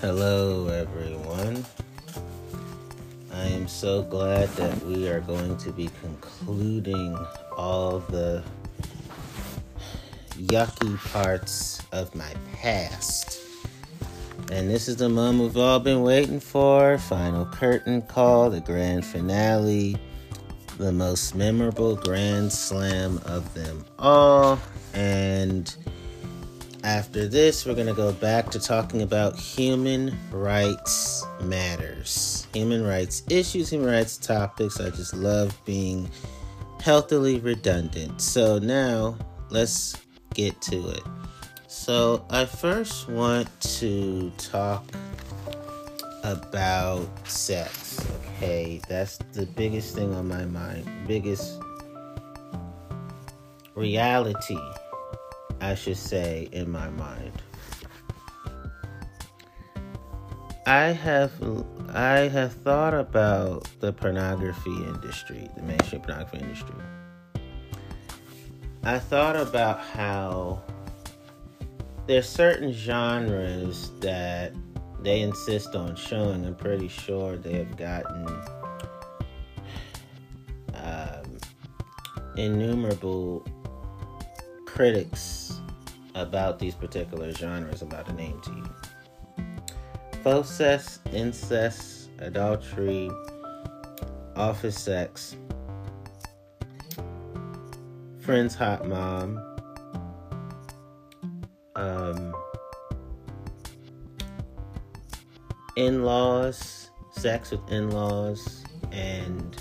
Hello, everyone. I am so glad that we are going to be concluding all the yucky parts of my past. And this is the moment we've all been waiting for final curtain call, the grand finale, the most memorable grand slam of them all. And after this, we're going to go back to talking about human rights matters, human rights issues, human rights topics. I just love being healthily redundant. So now let's get to it. So I first want to talk about sex. Okay, that's the biggest thing on my mind, biggest reality I should say, in my mind. I have I have thought about the pornography industry, the mainstream pornography industry. I thought about how there's certain genres that they insist on showing. I'm pretty sure they have gotten um, innumerable critics about these particular genres about to name to you. Faux incest, adultery, office sex, friend's hot mom, um, in laws, sex with in laws, and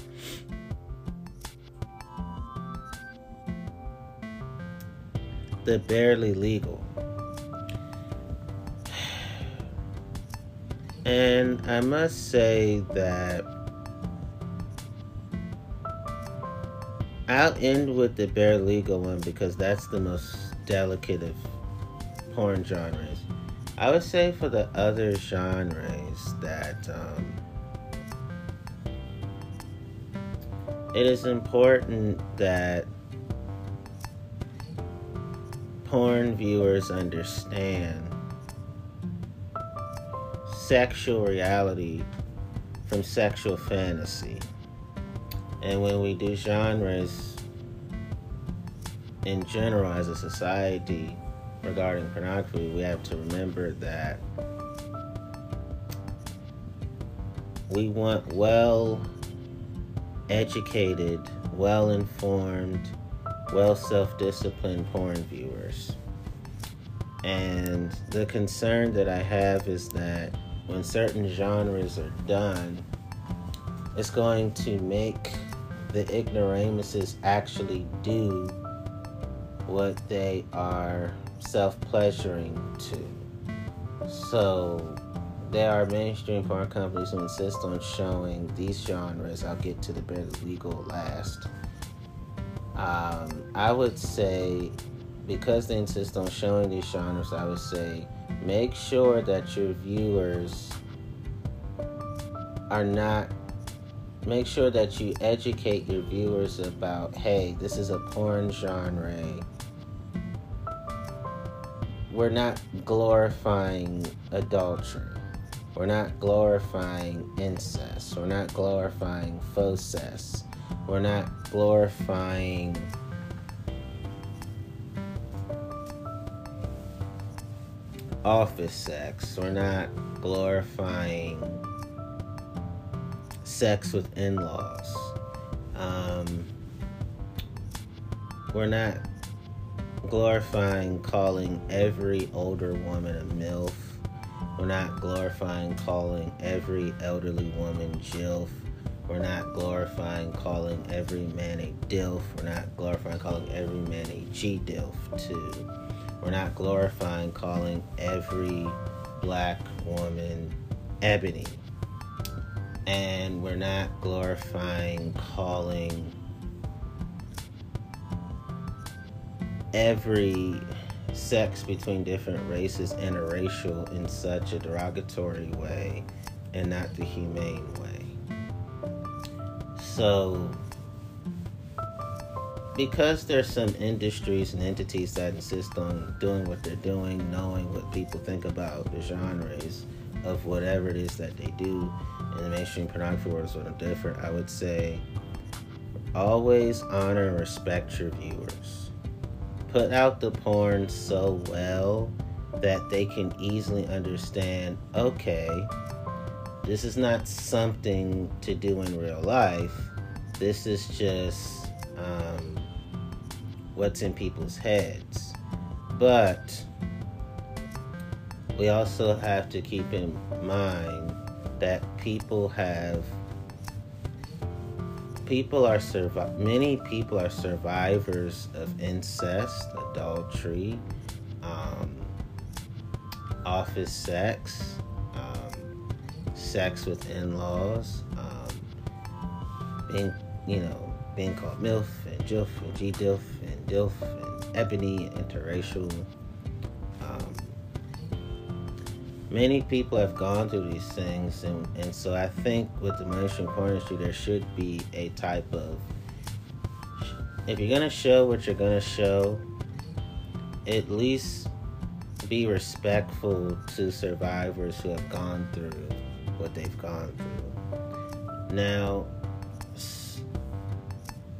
the barely legal. And I must say that I'll end with the bare legal one because that's the most delicate of porn genres. I would say for the other genres that um, it is important that porn viewers understand sexual reality from sexual fantasy. And when we do genres in general as a society regarding pornography, we have to remember that we want well educated, well informed, well self disciplined porn viewers. And the concern that I have is that when certain genres are done, it's going to make the ignoramuses actually do what they are self pleasuring to. So there are mainstream porn companies who insist on showing these genres. I'll get to the barely legal last um, I would say, because they insist on showing these genres, I would say make sure that your viewers are not. Make sure that you educate your viewers about hey, this is a porn genre. We're not glorifying adultery. We're not glorifying incest. We're not glorifying faux we're not glorifying office sex. We're not glorifying sex with in laws. Um, we're not glorifying calling every older woman a MILF. We're not glorifying calling every elderly woman JILF. We're not glorifying calling every man a DILF. We're not glorifying calling every man a G DILF, too. We're not glorifying calling every black woman ebony. And we're not glorifying calling every sex between different races interracial in such a derogatory way and not the humane way. So, because there's some industries and entities that insist on doing what they're doing, knowing what people think about the genres, of whatever it is that they do in the mainstream pornography world is a little different. I would say always honor and respect your viewers. Put out the porn so well that they can easily understand okay, this is not something to do in real life. This is just um, what's in people's heads. But we also have to keep in mind that people have people are survi- many people are survivors of incest, adultery, um, office sex, sex with in-laws, um, being you know being called MILF and JILF and GDILF and DILF and Ebony and interracial. Um, many people have gone through these things, and, and so I think with the mainstream porn industry, there should be a type of if you're gonna show what you're gonna show, at least be respectful to survivors who have gone through what they've gone through. Now,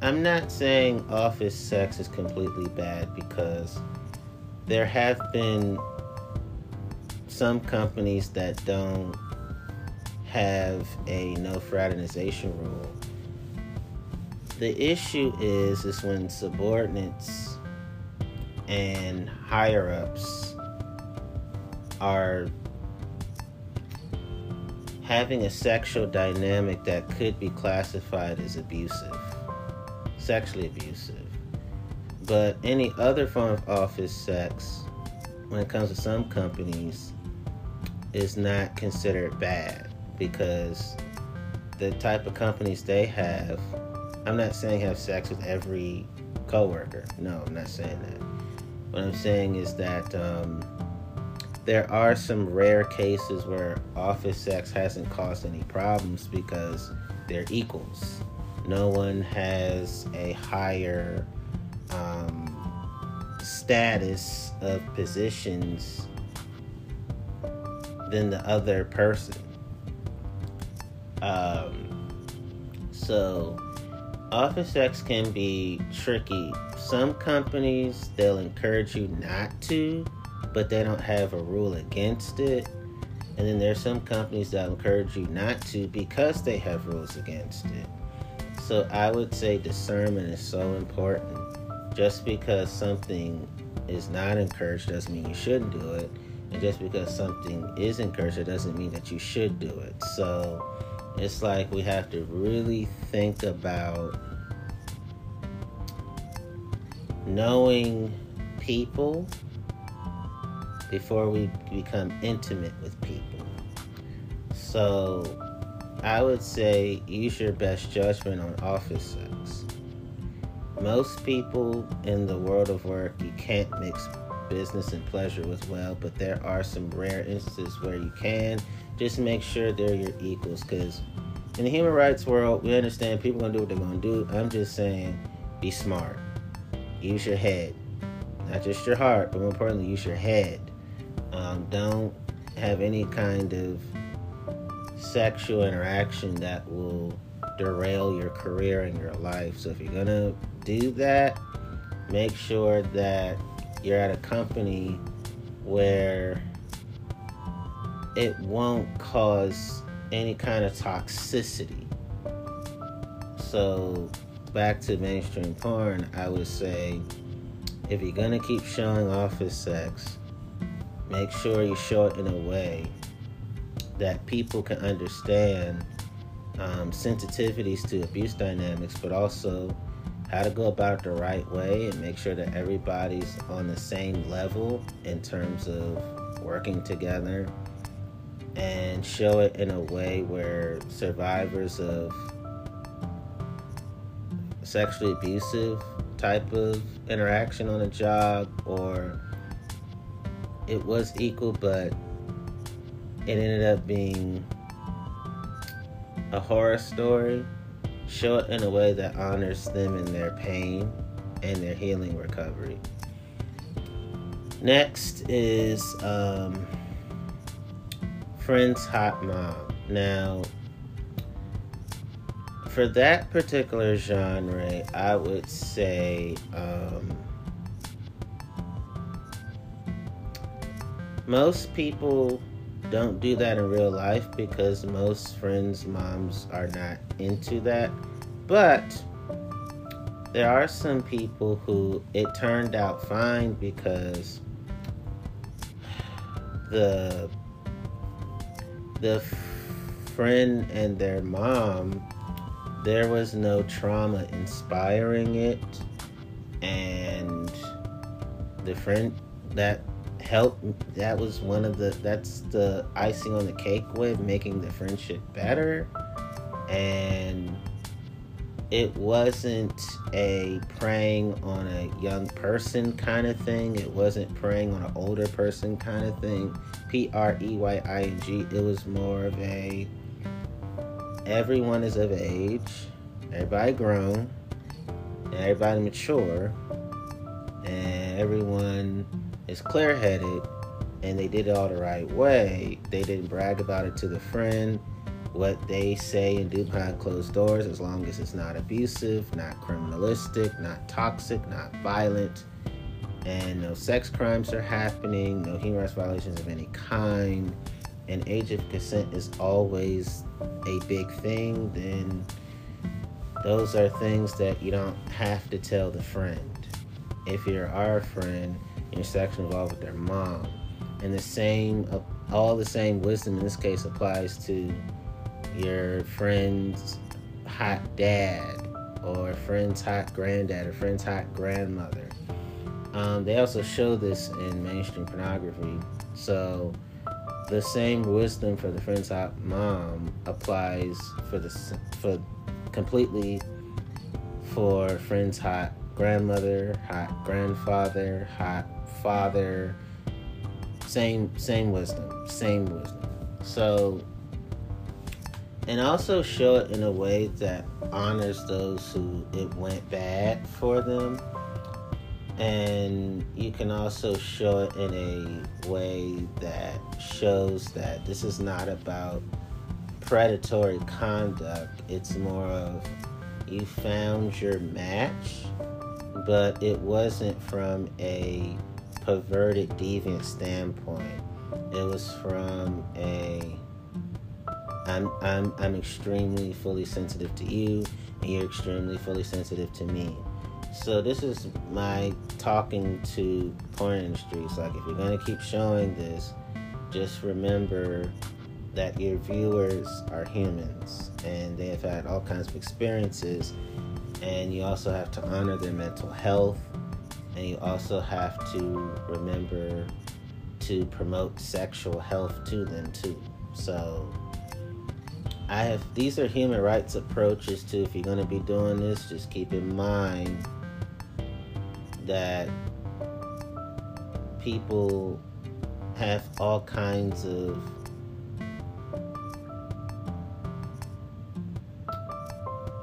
I'm not saying office sex is completely bad because there have been some companies that don't have a no fraternization rule. The issue is is when subordinates and higher ups are having a sexual dynamic that could be classified as abusive, sexually abusive. But any other form of office sex, when it comes to some companies, is not considered bad because the type of companies they have, I'm not saying have sex with every coworker. No, I'm not saying that. What I'm saying is that um, there are some rare cases where office sex hasn't caused any problems because they're equals. No one has a higher um, status of positions than the other person. Um, so, office sex can be tricky. Some companies they'll encourage you not to, but they don't have a rule against it. And then there's some companies that encourage you not to because they have rules against it. So I would say discernment is so important. Just because something is not encouraged doesn't mean you shouldn't do it. And just because something is encouraged, it doesn't mean that you should do it. So it's like we have to really think about knowing people before we become intimate with people. So I would say use your best judgment on office sex. Most people in the world of work, you can't mix business and pleasure as well, but there are some rare instances where you can. Just make sure they're your equals because in the human rights world, we understand people gonna do what they're gonna do. I'm just saying, be smart. Use your head, not just your heart, but more importantly, use your head. Um, don't have any kind of sexual interaction that will derail your career and your life. So if you're gonna do that, make sure that you're at a company where it won't cause any kind of toxicity. So, back to mainstream porn, I would say if you're gonna keep showing off office sex, make sure you show it in a way that people can understand um, sensitivities to abuse dynamics, but also how to go about it the right way and make sure that everybody's on the same level in terms of working together and show it in a way where survivors of sexually abusive type of interaction on a job or it was equal but it ended up being a horror story show it in a way that honors them in their pain and their healing recovery. Next is um, friend's hot mom. Now, for that particular genre, I would say um, most people don't do that in real life because most friends' moms are not into that. But there are some people who it turned out fine because the the friend and their mom there was no trauma inspiring it and the friend that helped that was one of the that's the icing on the cake with making the friendship better and it wasn't a preying on a young person kind of thing. It wasn't preying on an older person kind of thing. P R E Y I N G. It was more of a everyone is of age, everybody grown, everybody mature, and everyone is clear headed, and they did it all the right way. They didn't brag about it to the friend what they say and do behind closed doors as long as it's not abusive, not criminalistic, not toxic, not violent, and no sex crimes are happening, no human rights violations of any kind, and age of consent is always a big thing, then those are things that you don't have to tell the friend. If you're our friend, you're involved with their mom. And the same, all the same wisdom in this case applies to your friend's hot dad or a friend's hot granddad or friend's hot grandmother. Um, they also show this in mainstream pornography. So the same wisdom for the friend's hot mom applies for the for completely for friend's hot grandmother, hot grandfather, hot father. Same same wisdom, same wisdom. So and also show it in a way that honors those who it went bad for them and you can also show it in a way that shows that this is not about predatory conduct it's more of you found your match but it wasn't from a perverted deviant standpoint it was from a I'm I'm I'm extremely fully sensitive to you, and you're extremely fully sensitive to me. So this is my talking to porn industries. Like if you're gonna keep showing this, just remember that your viewers are humans and they have had all kinds of experiences and you also have to honor their mental health and you also have to remember to promote sexual health to them too. So I have these are human rights approaches to if you're going to be doing this, just keep in mind that people have all kinds of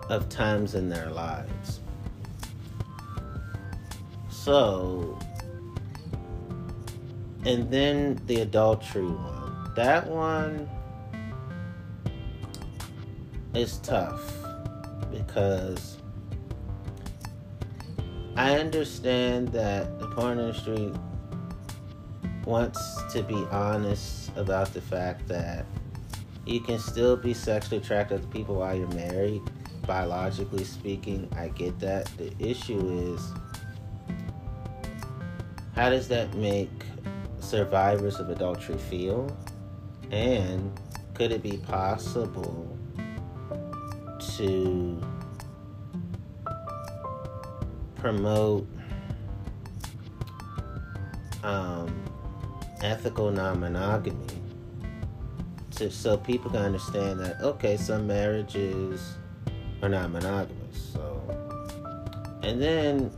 of times in their lives. So, and then the adultery one. That one is tough because I understand that the porn industry wants to be honest about the fact that you can still be sexually attracted to people while you're married. Biologically speaking, I get that. The issue is how does that make survivors of adultery feel? And could it be possible to promote um, ethical non-monogamy to, so people can understand that okay some marriages are not monogamous so and then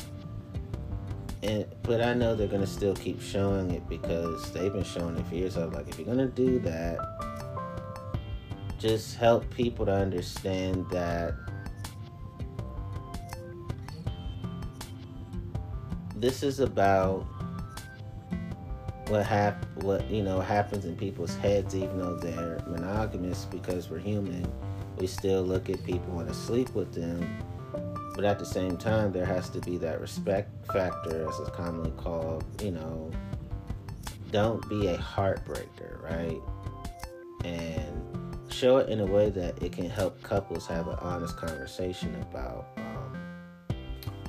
but I know they're gonna still keep showing it because they've been showing it for years. So like, if you're gonna do that, just help people to understand that this is about what hap- what you know happens in people's heads even though they're monogamous because we're human we still look at people and sleep with them but at the same time there has to be that respect factor as it's commonly called you know. Don't be a heartbreaker right? And show it in a way that it can help couples have an honest conversation about um,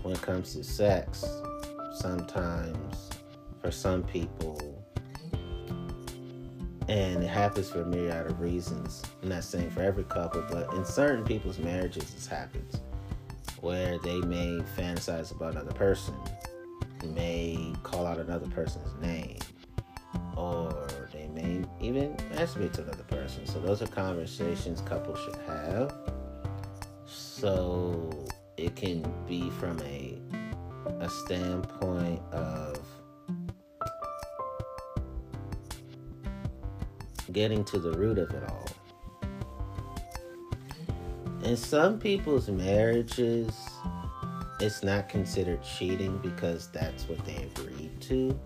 when it comes to sex sometimes for some people, and it happens for a myriad of reasons. I'm not saying for every couple, but in certain people's marriages, this happens where they may fantasize about another person, may call out another person's name, or they may even masturbate to another person. So, those are conversations couples should have. So, it can be from a a standpoint of getting to the root of it all. In some people's marriages, it's not considered cheating because that's what they agreed to.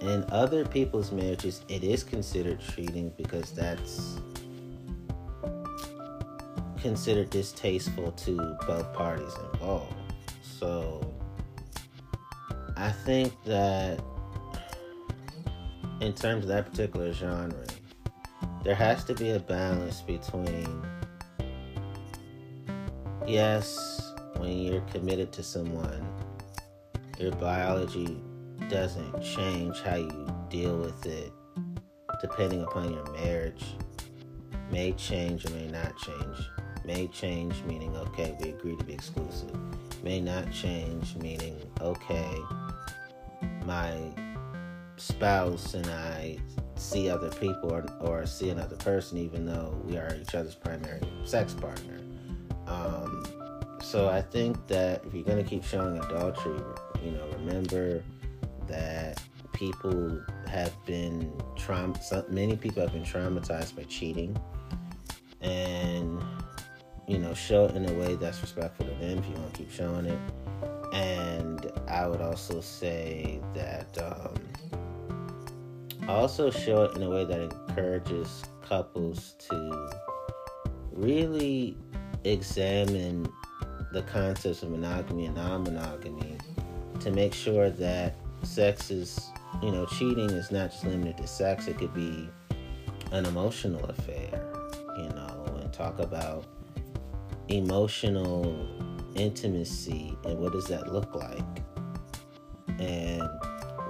In other people's marriages, it is considered cheating because that's considered distasteful to both parties involved. So I think that in terms of that particular genre, there has to be a balance between yes, when you're committed to someone, your biology doesn't change how you deal with it depending upon your marriage. May change or may not change. May change meaning okay, we agree to be exclusive. May not change meaning okay, my spouse and I see other people or, or see another person, even though we are each other's primary sex partner. So I think that if you're to keep showing adultery, you know, remember that people have been traum. Many people have been traumatized by cheating, and you know, show it in a way that's respectful to them. If you want to keep showing it, and I would also say that. Um, also show it in a way that encourages couples to really examine the concepts of monogamy and non-monogamy to make sure that sex is you know cheating is not just limited to sex it could be an emotional affair you know and talk about emotional intimacy and what does that look like and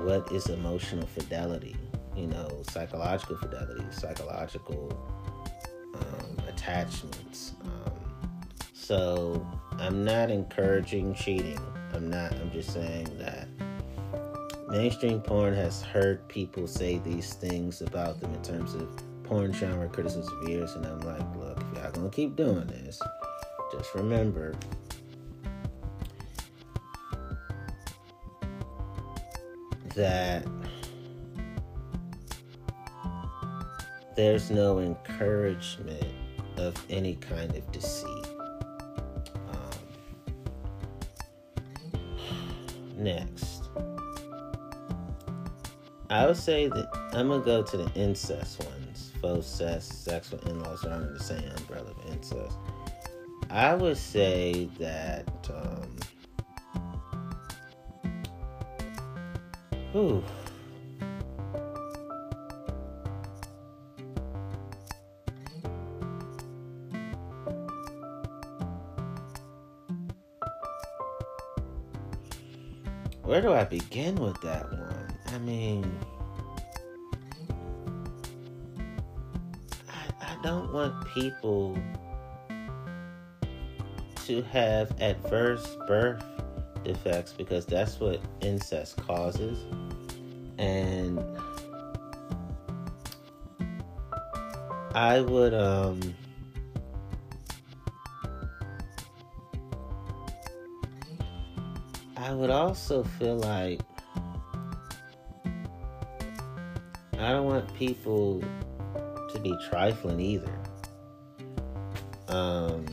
what is emotional fidelity you know, psychological fidelity, psychological um, attachments. Um, so I'm not encouraging cheating. I'm not. I'm just saying that mainstream porn has heard people say these things about them in terms of porn genre criticism years, and I'm like, look, if y'all gonna keep doing this, just remember that there's no encouragement of any kind of deceit. Next, I would say that I'm gonna go to the incest ones. Faux sex, sex with in-laws are under the same umbrella of incest. I would say that. Um, whew, where do I begin with that one? I mean, I, I don't want people to have adverse birth defects because that's what incest causes. And I would, um, I would also feel like I don't want people to be trifling either. Um,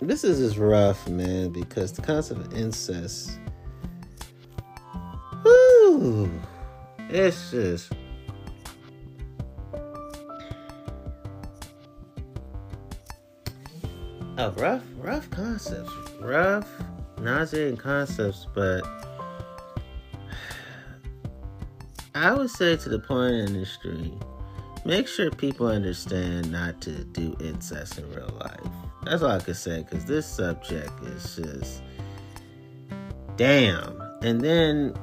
this is just rough, man, because the concept of incest. Whoo! It's just. A rough, rough concepts. Rough, nauseating concepts, but I would say to the porn industry, make sure people understand not to do incest in real life. That's all I could say because this subject is just damn. And then,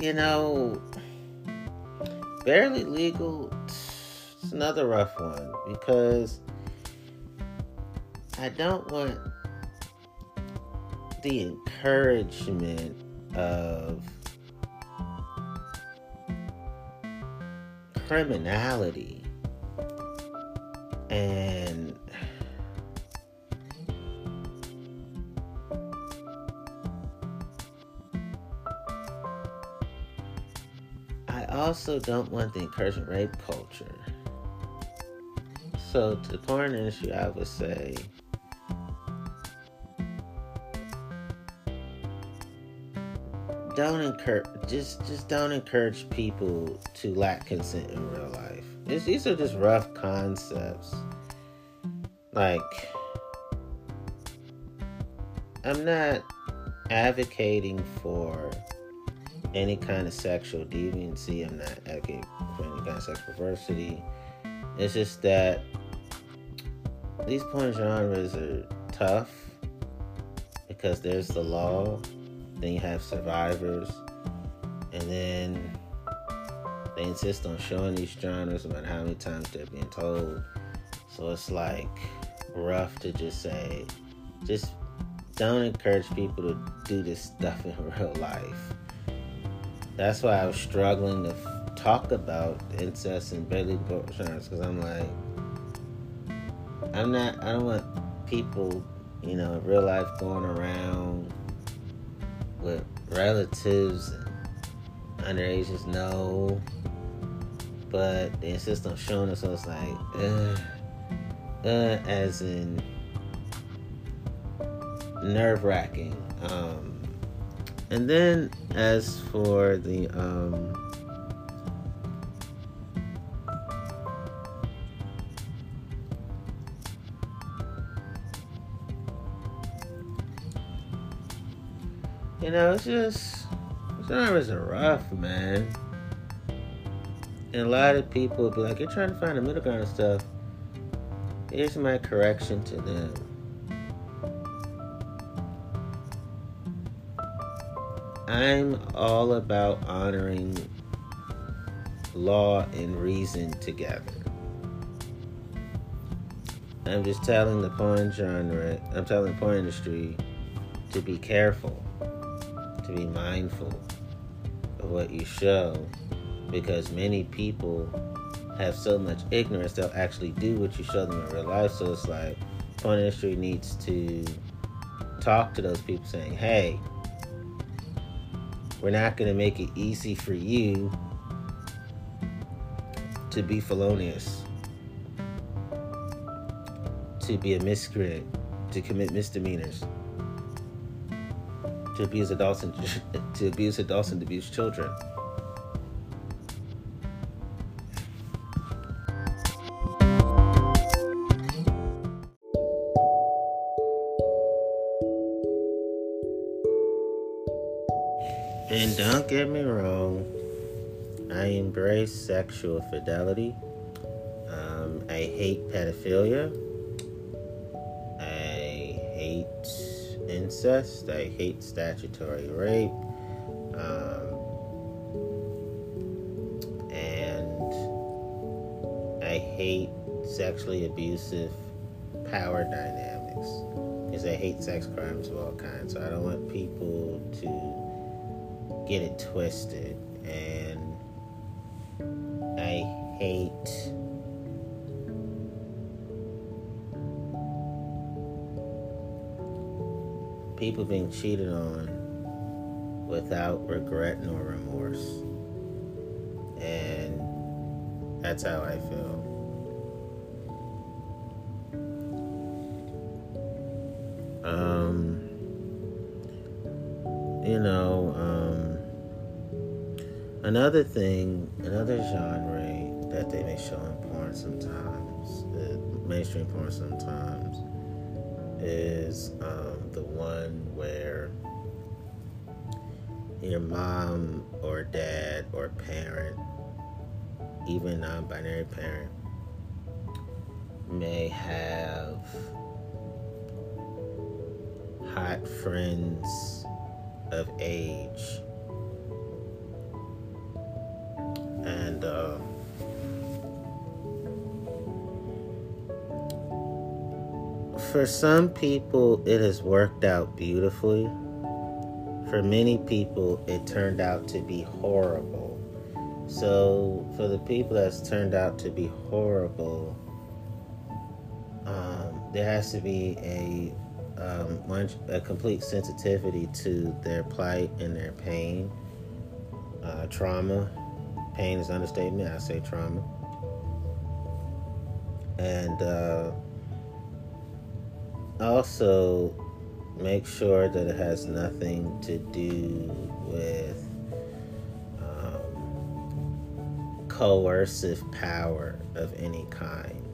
you know, barely legal. It's another rough one because I don't want the encouragement of criminality and I also don't want the encouragement rape culture. So to the porn industry, I would say don't encourage just just don't encourage people to lack consent in real life. It's, these are just rough concepts. Like I'm not advocating for any kind of sexual deviancy. I'm not advocating for any kind of sexual perversity. It's just that these porn genres are tough because there's the law then you have survivors, and then they insist on showing these genres no matter how many times they're being told. So it's like rough to just say, just don't encourage people to do this stuff in real life. That's why I was struggling to f- talk about incest and barely genres because I'm like, I'm not, I don't want people, you know, real life going around with relatives underages no but they insist on showing us. So it's like, uh, uh, as in nerve wracking. Um, and then as for the um, You know, it's just genres are rough, man. And a lot of people be like, "You're trying to find a middle ground and stuff." Here's my correction to them. I'm all about honoring law and reason together. I'm just telling the porn genre, I'm telling the porn industry to be careful to be mindful of what you show because many people have so much ignorance they'll actually do what you show them in real life. So it's like porn industry needs to talk to those people saying, hey, we're not going to make it easy for you to be felonious, to be a miscreant, to commit misdemeanors to abuse adults and to abuse adults and abuse children. And don't get me wrong, I embrace sexual fidelity. Um, I hate pedophilia. Incest. I hate statutory rape. Um, and I hate sexually abusive power dynamics. Because I hate sex crimes of all kinds. So I don't want people to get it twisted. And I hate people being cheated on without regret nor remorse. And that's how I feel. Um, you know, um, another thing, another genre that they may show in porn sometimes, mainstream porn sometimes, is um, the one where your mom or dad or parent, even non binary parent, may have hot friends of age. For some people, it has worked out beautifully. For many people, it turned out to be horrible. So, for the people that's turned out to be horrible, um, there has to be a um, a complete sensitivity to their plight and their pain, uh, trauma. Pain is understatement. I say trauma, and uh, also make sure that it has nothing to do with um, coercive power of any kind.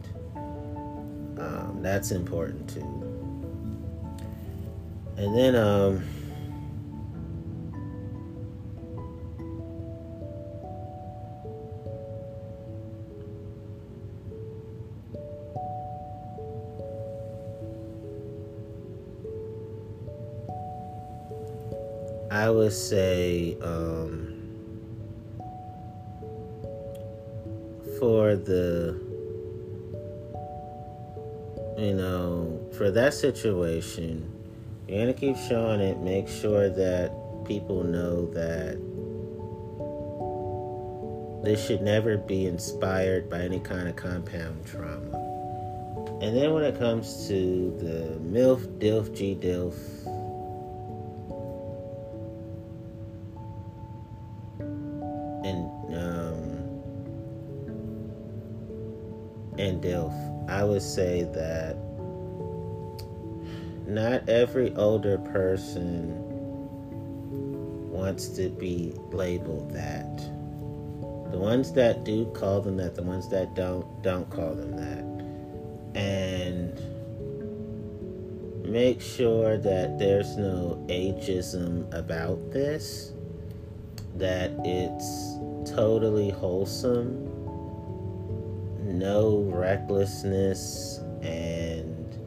Um, that's important too. And then, um, I would say, um, for the, you know, for that situation, you're to keep showing it. Make sure that people know that this should never be inspired by any kind of compound trauma. And then when it comes to the MILF, DILF, G DILF, I would say that not every older person wants to be labeled that. The ones that do call them that, the ones that don't, don't call them that. And make sure that there's no ageism about this, that it's totally wholesome, no recklessness, and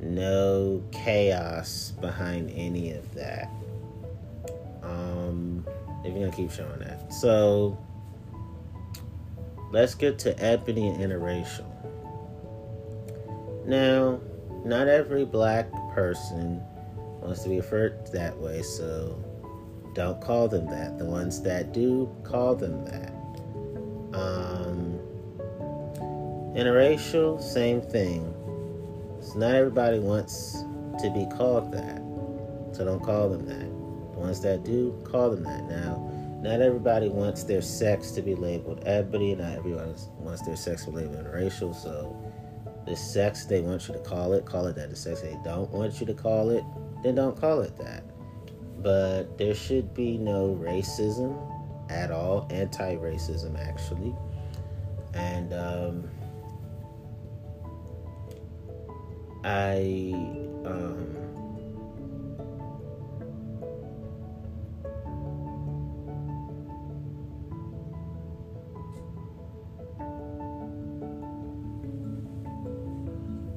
no chaos behind any of that. Um, if you're gonna keep showing that, so let's get to ebony and interracial. Now, not every black person wants to be referred that way, so don't call them that. The ones that do, call them that. Um, interracial, same thing. So not everybody wants to be called that. So don't call them that. The ones that do, call them that. Now, not everybody wants their sex to be labeled ebony. Not everyone wants their sex to be labeled racial. So the sex they want you to call it, call it that. The sex they don't want you to call it, then don't call it that. But there should be no racism at all, anti racism actually. And um, I um,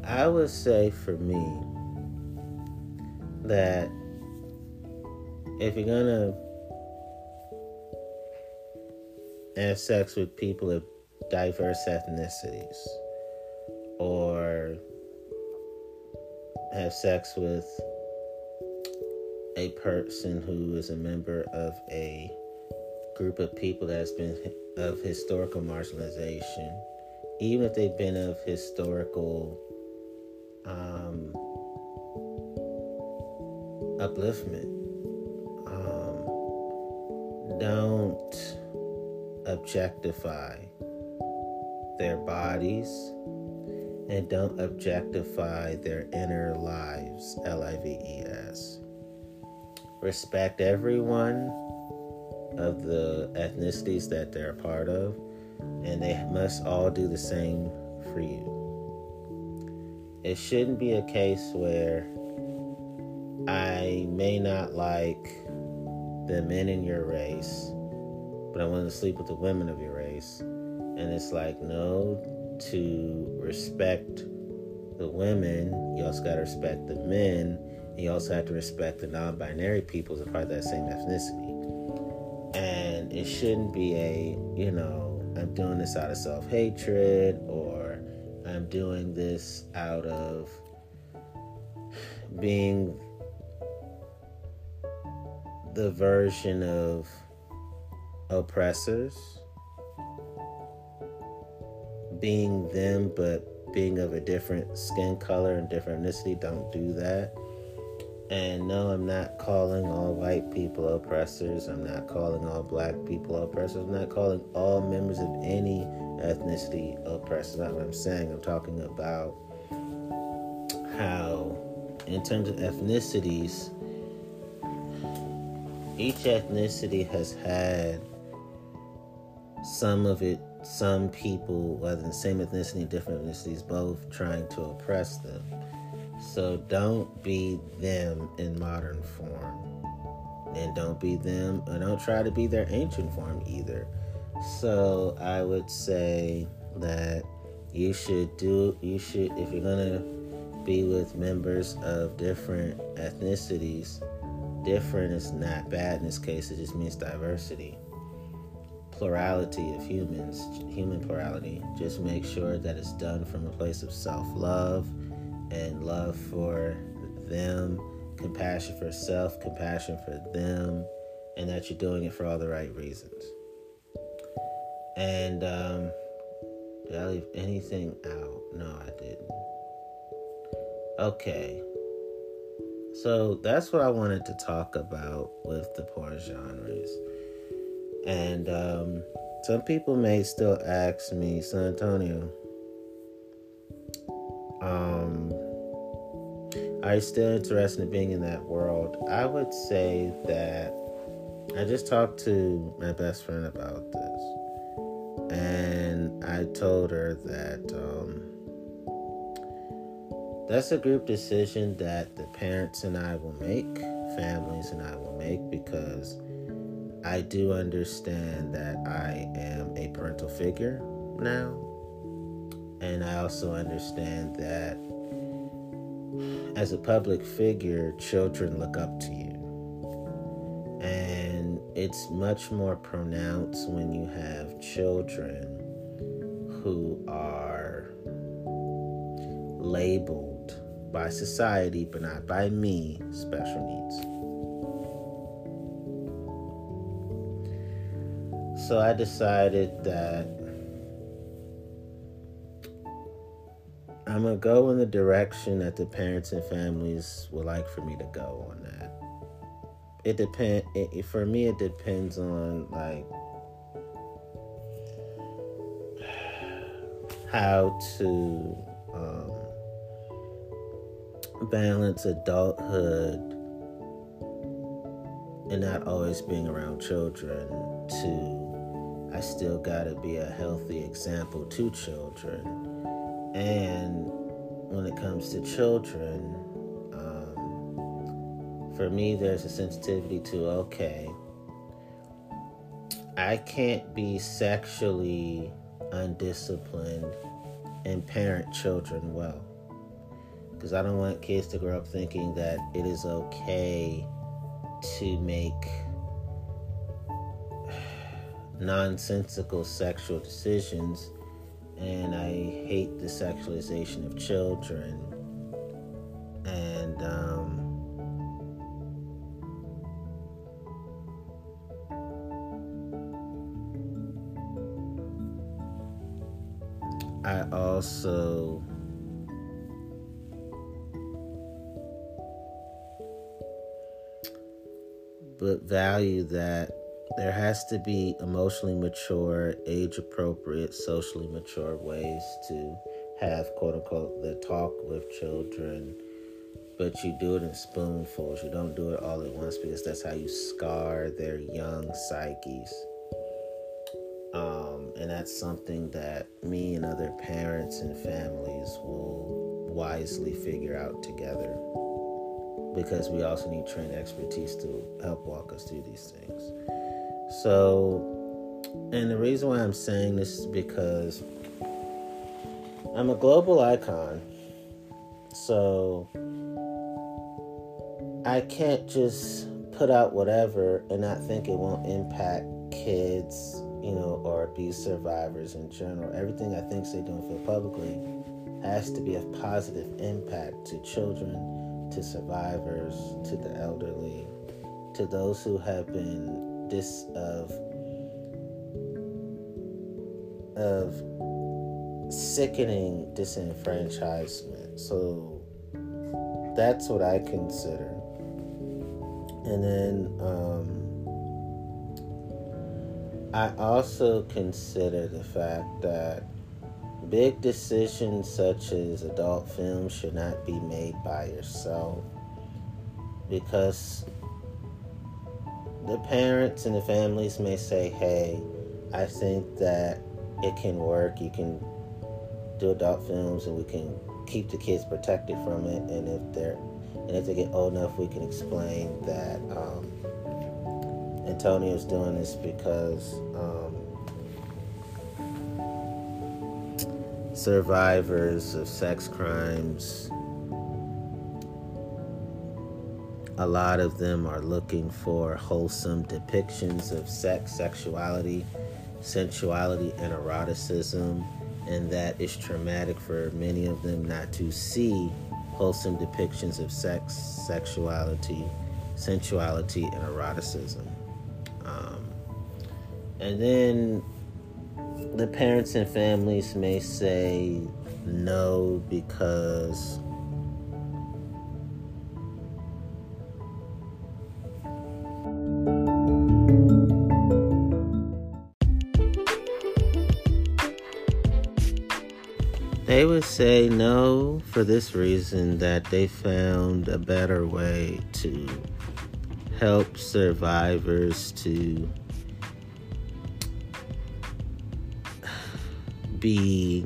I would say for me that if you're gonna have sex with people of diverse ethnicities or have sex with a person who is a member of a group of people that has been of historical marginalization, even if they've been of historical um, upliftment, um, don't objectify their bodies and don't objectify their inner lives. L I V E S. Respect everyone of the ethnicities that they're a part of, and they must all do the same for you. It shouldn't be a case where I may not like the men in your race, but I want to sleep with the women of your race. And it's like, no, to respect the women, you also got to respect the men. And you also have to respect the non binary peoples that part of that same ethnicity. And it shouldn't be a, you know, I'm doing this out of self hatred or I'm doing this out of being the version of oppressors, being them, but being of a different skin color and different ethnicity. Don't do that. And no, I'm not calling all white people oppressors. I'm not calling all black people oppressors. I'm not calling all members of any ethnicity oppressors. That's what I'm saying. I'm talking about how, in terms of ethnicities, each ethnicity has had some of it, some people, whether the same ethnicity, different ethnicities, both trying to oppress them. So don't be them in modern form. And don't be them, or don't try to be their ancient form either. So I would say that you should do, you should, if you're gonna be with members of different ethnicities, different is not bad in this case, it just means diversity. Plurality of humans, human plurality. Just make sure that it's done from a place of self love and love for them, compassion for self, compassion for them, and that you're doing it for all the right reasons. And, um, did I leave anything out? No, I didn't. Okay. So that's what I wanted to talk about with the poor genres. And um, some people may still ask me, San Antonio, um, are you still interested in being in that world? I would say that I just talked to my best friend about this. And I told her that. Um, that's a group decision that the parents and I will make, families and I will make, because I do understand that I am a parental figure now. And I also understand that as a public figure, children look up to you. And it's much more pronounced when you have children who are labeled by society, but not by me, special needs. So I decided that I'm going to go in the direction that the parents and families would like for me to go on that. It depend it, for me it depends on like how to um, balance adulthood and not always being around children to I still gotta be a healthy example to children. And when it comes to children, um, for me, there's a sensitivity to okay, I can't be sexually undisciplined and parent children well because I don't want kids to grow up thinking that it is okay to make nonsensical sexual decisions. And I hate the sexualization of children. And, um, I also but value that there has to be emotionally mature, age appropriate, socially mature ways to have quote unquote the talk with children, but you do it in spoonfuls. You don't do it all at once because that's how you scar their young psyches. Um, and that's something that me and other parents and families will wisely figure out together because we also need trained expertise to help walk us through these things. So, and the reason why I'm saying this is because I'm a global icon. So, I can't just put out whatever and not think it won't impact kids, you know, or abuse survivors in general. Everything I think they don't feel publicly has to be a positive impact to children, to survivors, to the elderly, to those who have been dis of of sickening disenfranchisement. So that's what I consider. And then um, I also consider the fact that big decisions such as adult films should not be made by yourself because the parents and the families may say, hey, I think that it can work. You can do adult films and we can keep the kids protected from it. And if they're and if they get old enough, we can explain that um, Antonio's doing this because um, survivors of sex crimes, a lot of them are looking for wholesome depictions of sex, sexuality, sensuality, and eroticism and that it's traumatic for many of them not to see wholesome depictions of sex, sexuality, sensuality, and eroticism. Um, and then the parents and families may say no because would say no for this reason that they found a better way to help survivors to be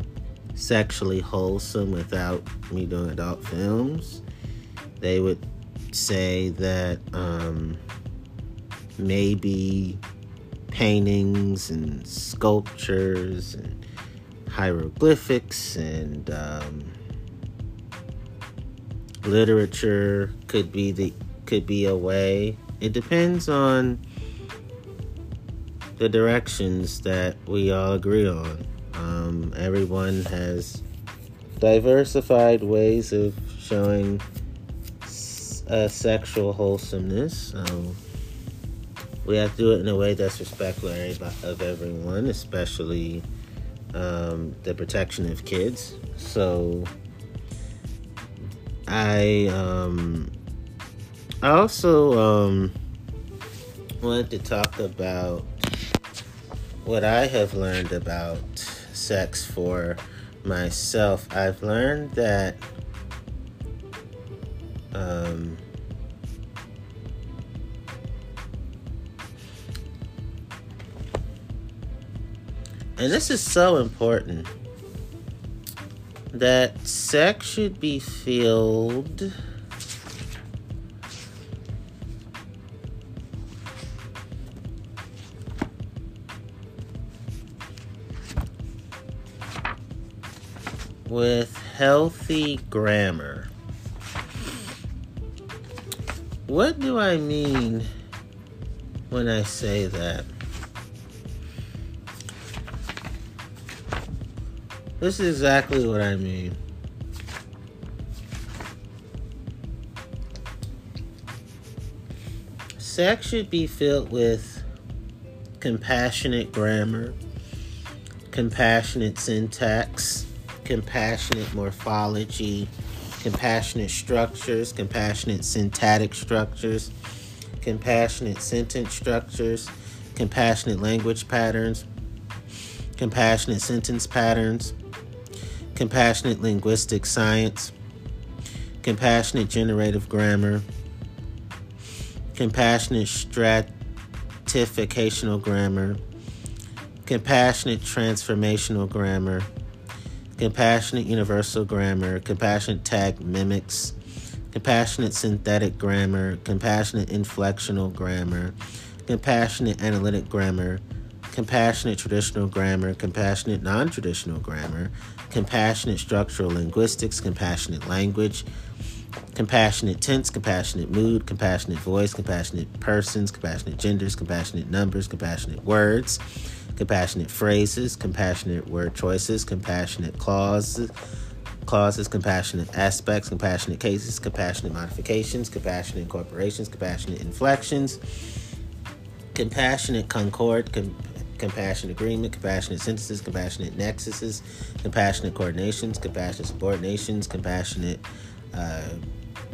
sexually wholesome without me doing adult films. They would say that um, maybe paintings and sculptures and hieroglyphics and um, literature could be the could be a way. It depends on the directions that we all agree on. Um, everyone has diversified ways of showing uh, sexual wholesomeness. Um, we have to do it in a way that's respectful of everyone, especially um, the protection of kids. So I um, I also um, wanted to talk about what I have learned about sex for myself. I've learned that um, and this is so important that sex should be filled with healthy grammar. What do I mean when I say that? This is exactly what I mean. Sex should be filled with compassionate grammar, compassionate syntax, compassionate morphology, compassionate structures, compassionate syntactic structures, compassionate sentence structures, compassionate language patterns, compassionate sentence patterns, compassionate linguistic science, compassionate generative grammar, compassionate stratificational grammar, compassionate transformational grammar, compassionate universal grammar, compassionate tagmemics, compassionate synthetic grammar, compassionate inflectional grammar, compassionate analytic grammar, compassionate traditional grammar, compassionate non traditional grammar, compassionate structural linguistics, compassionate language, compassionate tense, compassionate mood, compassionate voice, compassionate persons, compassionate genders, compassionate numbers, compassionate words, compassionate phrases, compassionate word choices, compassionate clauses. Clauses, compassionate aspects, compassionate cases, compassionate modifications, compassionate incorporations, compassionate inflections, compassionate concord, com- compassionate agreement, compassionate synthesis, compassionate nexuses, compassionate coordinations, compassionate subordinations, compassionate uh,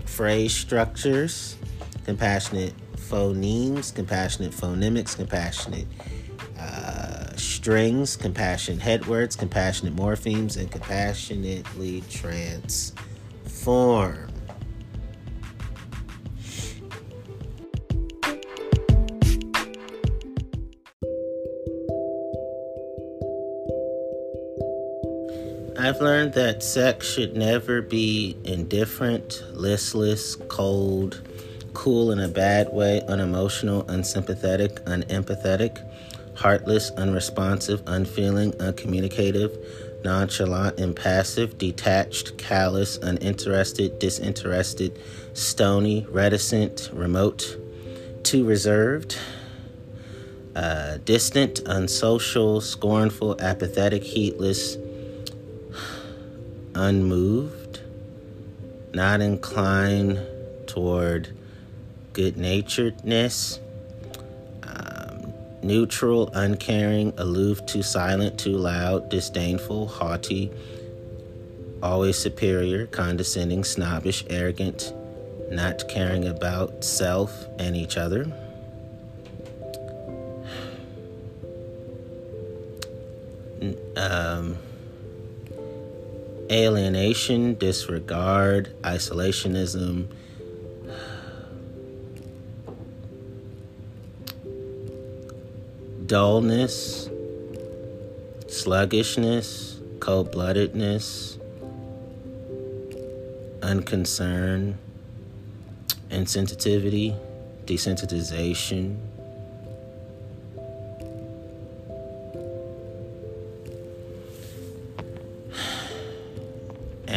phrase structures, compassionate phonemes, compassionate phonemics, compassionate uh, strings, compassionate headwords, compassionate morphemes, and compassionately transform. I've learned that sex should never be indifferent, listless, cold, cool in a bad way, unemotional, unsympathetic, unempathetic, heartless, unresponsive, unfeeling, uncommunicative, nonchalant, impassive, detached, callous, uninterested, disinterested, stony, reticent, remote, too reserved, uh, distant, unsocial, scornful, apathetic, heatless unmoved, not inclined toward good naturedness, um, neutral, uncaring, aloof, too silent, too loud, disdainful, haughty, always superior, condescending, snobbish, arrogant, not caring about self and each other. Um, alienation, disregard, isolationism, dullness, sluggishness, cold bloodedness, unconcern, insensitivity, desensitization.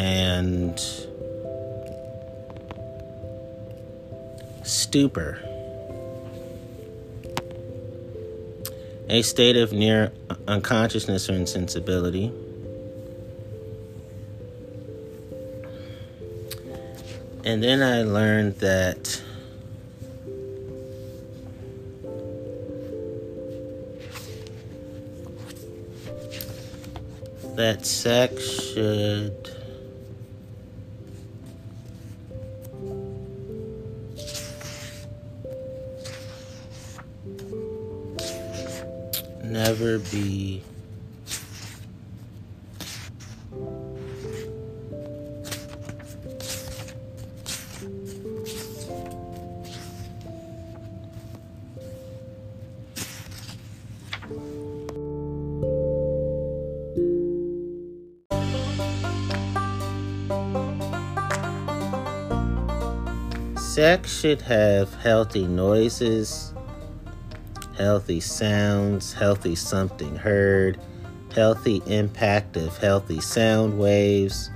And stupor. A state of near unconsciousness or insensibility. And then I learned that that sex should never be Sex should have healthy noises, healthy sounds, healthy something heard, healthy impact of healthy sound waves,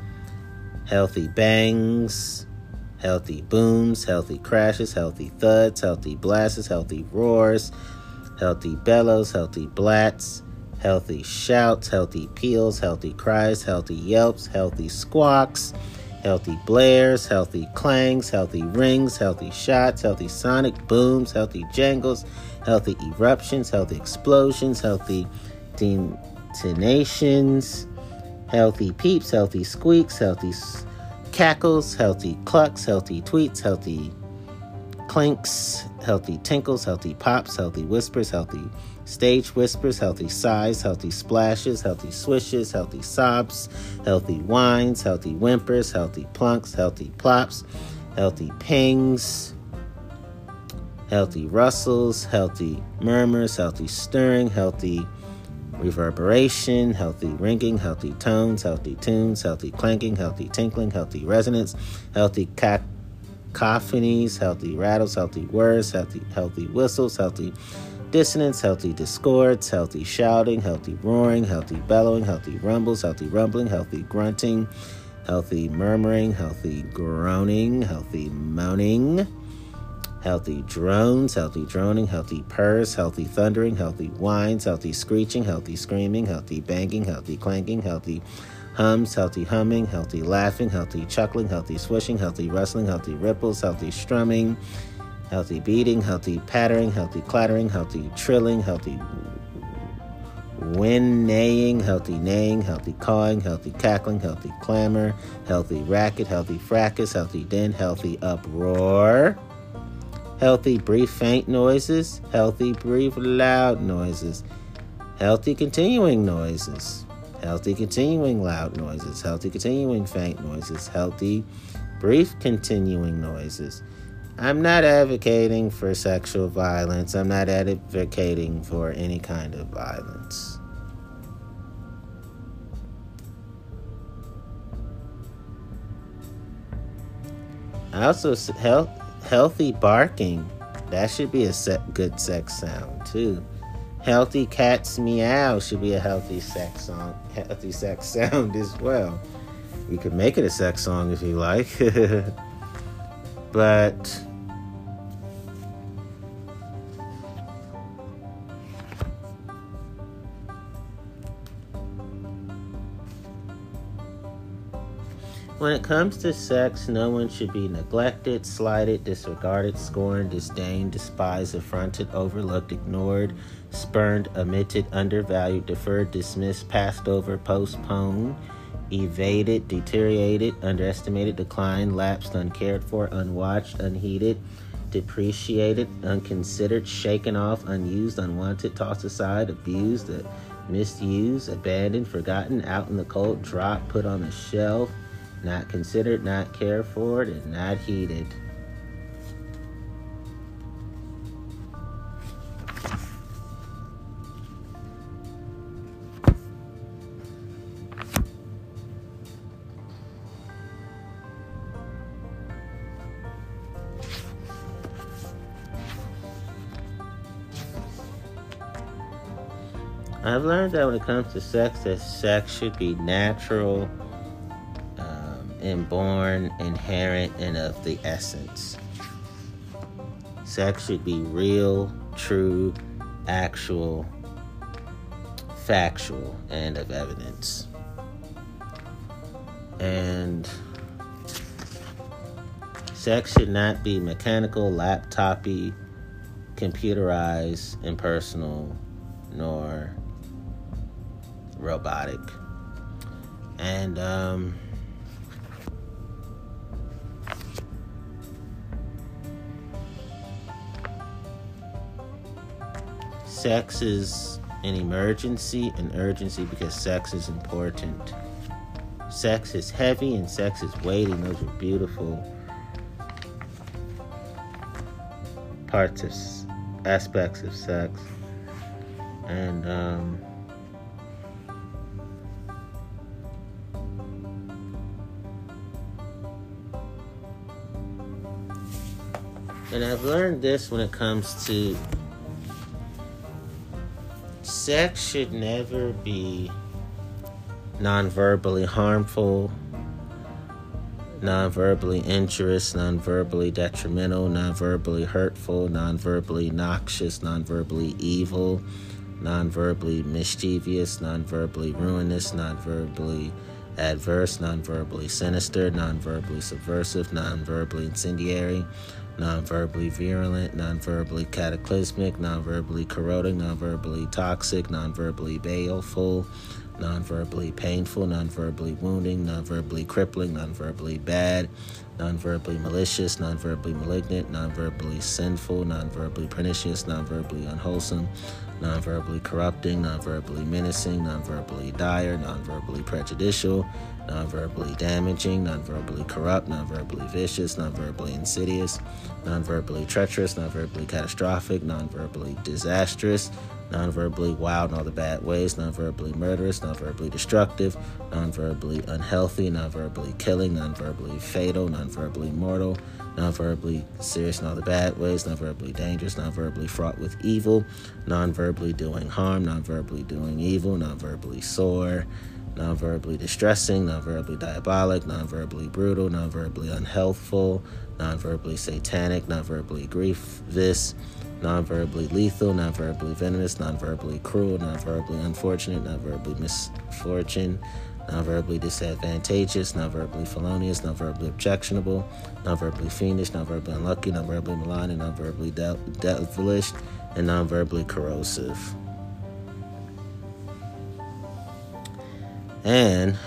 healthy bangs, healthy booms, healthy crashes, healthy thuds, healthy blasts, healthy roars, healthy bellows, healthy blats, healthy shouts, healthy peals, healthy cries, healthy yelps, healthy squawks, healthy blares, healthy clangs, healthy rings, healthy shots, healthy sonic booms, healthy jangles, healthy eruptions, healthy explosions, healthy detonations, healthy peeps, healthy squeaks, healthy cackles, healthy clucks, healthy tweets, healthy clinks, healthy tinkles, healthy pops, healthy whispers, healthy stage whispers, healthy sighs, healthy splashes, healthy swishes, healthy sobs, healthy whines, healthy whimpers, healthy plunks, healthy plops, healthy pings, healthy rustles, healthy murmurs, healthy stirring, healthy reverberation, healthy ringing, healthy tones, healthy tunes, healthy clanking, healthy tinkling, healthy resonance, healthy cacophonies, healthy rattles, healthy words, healthy healthy whistles, healthy dissonance, healthy discords, healthy shouting, healthy roaring, healthy bellowing, healthy rumbles, healthy rumbling, healthy grunting, healthy murmuring, healthy groaning, healthy moaning healthy drones, healthy droning, healthy purrs, healthy thundering, healthy whines, healthy screeching, healthy screaming, healthy banging, healthy clanking, healthy hums, healthy humming, healthy laughing, healthy chuckling, healthy swishing, healthy rustling, healthy ripples, healthy strumming, healthy beating, healthy pattering, healthy clattering, healthy trilling, healthy wind neighing, healthy neighing, healthy cawing, healthy cackling, healthy clamor, healthy racket, healthy fracas, healthy din, healthy uproar healthy, brief, faint noises, healthy, brief, loud noises, healthy, continuing noises, healthy, continuing loud noises, healthy, continuing faint noises, healthy, brief, continuing noises. I'm not advocating for sexual violence. I'm not advocating for any kind of violence. I also health Healthy barking. That should be a se- good sex sound too. Healthy cats meow should be a healthy sex song, healthy sex sound as well. You could make it a sex song if you like. but When it comes to sex, no one should be neglected, slighted, disregarded, scorned, disdained, despised, affronted, overlooked, ignored, spurned, omitted, undervalued, deferred, dismissed, passed over, postponed, evaded, deteriorated, underestimated, declined, lapsed, uncared for, unwatched, unheeded, depreciated, unconsidered, shaken off, unused, unwanted, tossed aside, abused, misused, abandoned, forgotten, out in the cold, dropped, put on the shelf not considered, not cared for, and not heeded. I've learned that when it comes to sex, that sex should be natural inborn, inherent, and of the essence. Sex should be real, true, actual, factual, and of evidence. And sex should not be mechanical, laptopy, computerized, impersonal, nor robotic. And um, sex is an emergency, an urgency because sex is important. Sex is heavy and sex is weighty. Those are beautiful parts of aspects of sex. And um, and I've learned this when it comes to sex should never be non-verbally harmful, non-verbally injurious, non-verbally detrimental, non-verbally hurtful, non-verbally noxious, non-verbally evil, non-verbally mischievous, non-verbally ruinous, non-verbally adverse, non-verbally sinister, non-verbally subversive, non-verbally incendiary, non-verbally virulent, non-verbally cataclysmic, non-verbally corroding, non-verbally toxic, non-verbally baleful, non-verbally painful, non-verbally wounding, non-verbally crippling, non-verbally bad, non-verbally malicious, non-verbally malignant, non-verbally sinful, non-verbally pernicious, non-verbally unwholesome, non-verbally corrupting, non-verbally menacing, non-verbally dire, non-verbally prejudicial, non-verbally damaging, non-verbally corrupt, non-verbally vicious, non-verbally insidious, non-verbally treacherous, non-verbally catastrophic, non-verbally disastrous, non-verbally wild in all the bad ways, non-verbally murderous, non-verbally destructive, non-verbally unhealthy, non-verbally killing, non-verbally fatal, non-verbally mortal, non-verbally serious in all the bad ways, non-verbally dangerous, non-verbally fraught with evil, non-verbally doing harm, non-verbally doing evil, non-verbally sore, non-verbally distressing, non-verbally diabolic, non-verbally brutal, non-verbally unhealthful, non-verbally satanic, non-verbally grievous, non-verbally lethal, non-verbally venomous, non-verbally cruel, non-verbally unfortunate, non-verbally misfortune, non-verbally disadvantageous, non-verbally felonious, non-verbally objectionable, non-verbally fiendish, non-verbally unlucky, non-verbally malign, non-verbally devilish, and non-verbally corrosive. And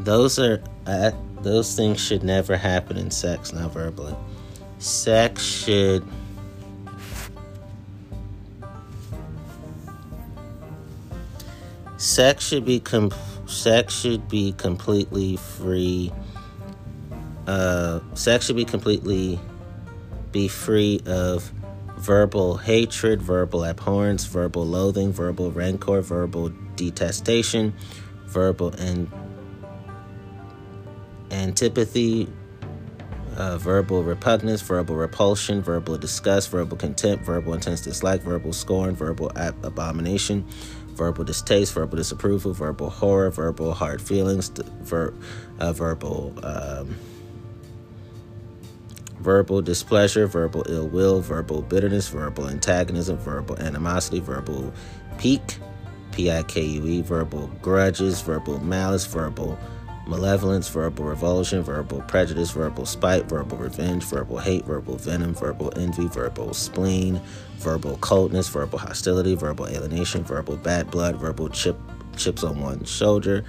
those are uh, those things should never happen in sex, not verbally. Sex should sex should be com- sex should be completely free. Uh, sex should be completely be free of verbal hatred, verbal abhorrence, verbal loathing, verbal rancor, verbal detestation, verbal and antipathy, uh, verbal repugnance, verbal repulsion, verbal disgust, verbal contempt, verbal intense dislike, verbal scorn, verbal ab- abomination, verbal distaste, verbal disapproval, verbal horror, verbal hard feelings, ver- uh, verbal. Um, verbal displeasure, verbal ill will, verbal bitterness, verbal antagonism, verbal animosity, verbal pique, P I K U E, verbal grudges, verbal malice, verbal malevolence, verbal revulsion, verbal prejudice, verbal spite, verbal revenge, verbal hate, verbal venom, verbal envy, verbal spleen, verbal coldness, verbal hostility, verbal alienation, verbal bad blood, verbal chip chips on one shoulder,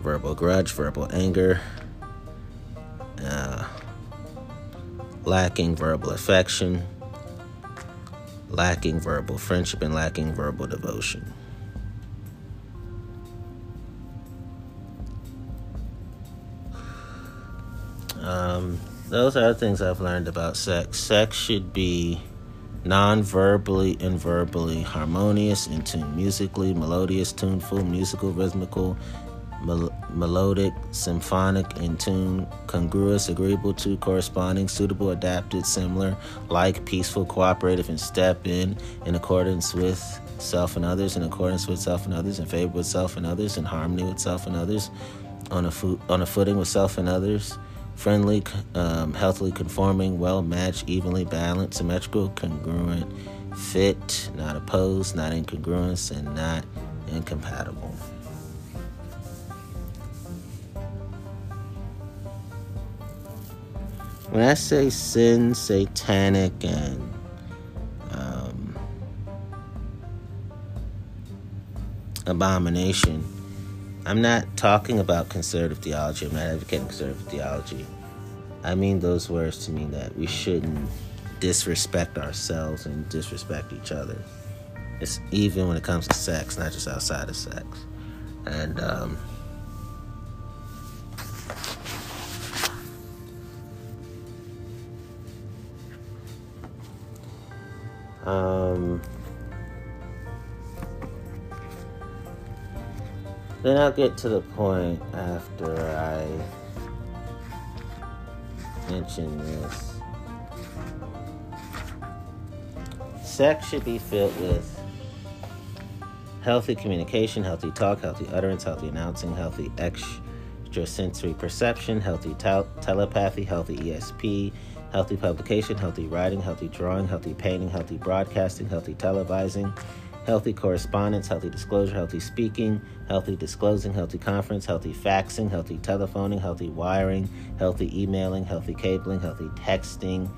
verbal grudge, verbal anger, uh, lacking verbal affection, lacking verbal friendship, and lacking verbal devotion. Um, those are the things I've learned about sex. Sex should be non verbally and verbally harmonious, in tune musically, melodious, tuneful, musical, rhythmical, mel- melodic, symphonic, in tune, congruous, agreeable to, corresponding, suitable, adapted, similar, like, peaceful, cooperative, and step in, in accordance with self and others, in accordance with self and others, in favor with self and others, in harmony with self and others, on a, fo- on a footing with self and others friendly, um, healthily conforming, well matched, evenly balanced, symmetrical, congruent, fit, not opposed, not incongruous, and not incompatible. When I say sin, satanic, and um, abomination, I'm not talking about conservative theology. I'm not advocating conservative theology. I mean those words to mean that we shouldn't disrespect ourselves and disrespect each other. It's even when it comes to sex, not just outside of sex. And um, um Then I'll get to the point after I mention this. Sex should be filled with healthy communication, healthy talk, healthy utterance, healthy announcing, healthy extrasensory perception, healthy tel- telepathy, healthy ESP, healthy publication, healthy writing, healthy drawing, healthy painting, healthy broadcasting, healthy televising healthy correspondence, healthy disclosure, healthy speaking, healthy disclosing, healthy conference, healthy faxing, healthy telephoning, healthy wiring, healthy emailing, healthy cabling, healthy texting,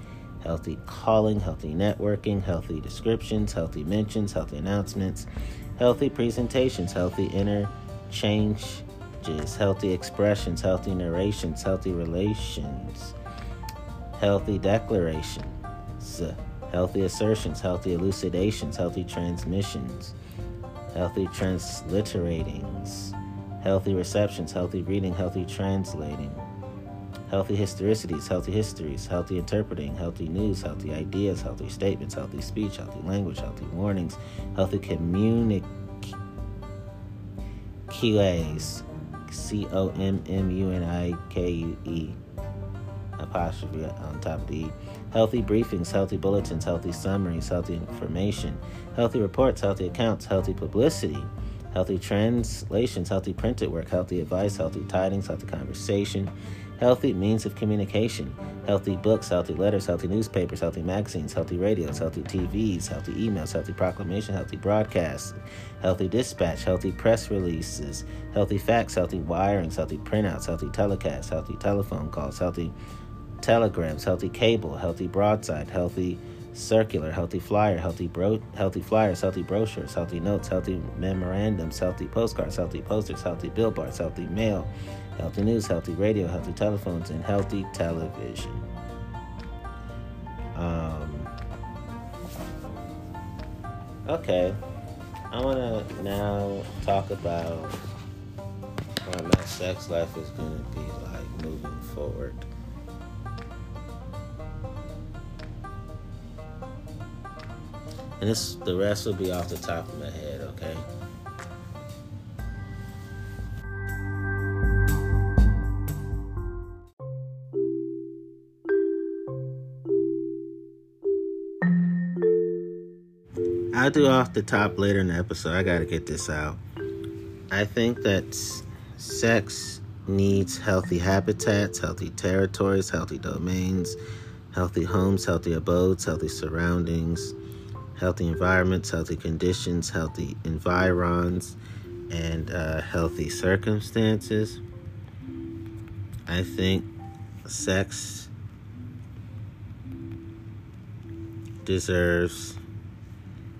healthy calling, healthy networking, healthy descriptions, healthy mentions, healthy announcements, healthy presentations, healthy interchanges, healthy expressions, healthy narrations, healthy relations, healthy declarations, healthy assertions, healthy elucidations, healthy transmissions, healthy transliteratings, healthy receptions, healthy reading, healthy translating, healthy historicities, healthy histories, healthy interpreting, healthy news, healthy ideas, healthy statements, healthy speech, healthy language, healthy warnings, healthy communiques, C O M M U N I K U E, apostrophe on top of the E. Healthy briefings, healthy bulletins, healthy summaries, healthy information, healthy reports, healthy accounts, healthy publicity, healthy translations, healthy printed work, healthy advice, healthy tidings, healthy conversation, healthy means of communication, healthy books, healthy letters, healthy newspapers, healthy magazines, healthy radios, healthy TVs, healthy emails, healthy proclamation, healthy broadcasts, healthy dispatch, healthy press releases, healthy facts, healthy wirings, healthy printouts, healthy telecasts, healthy telephone calls, healthy telegrams, healthy cable, healthy broadside, healthy circular, healthy flyer, healthy bro- healthy flyers, healthy brochures, healthy notes, healthy memorandums, healthy postcards, healthy posters, healthy billboards, healthy mail, healthy news, healthy radio, healthy telephones, and healthy television. Um, okay, I want to now talk about what my sex life is going to be like moving forward. And this, the rest will be off the top of my head, okay? I'll do off the top later in the episode. I gotta get this out. I think that sex needs healthy habitats, healthy territories, healthy domains, healthy homes, healthy abodes, healthy surroundings healthy environments, healthy conditions, healthy environs, and uh, healthy circumstances. I think sex deserves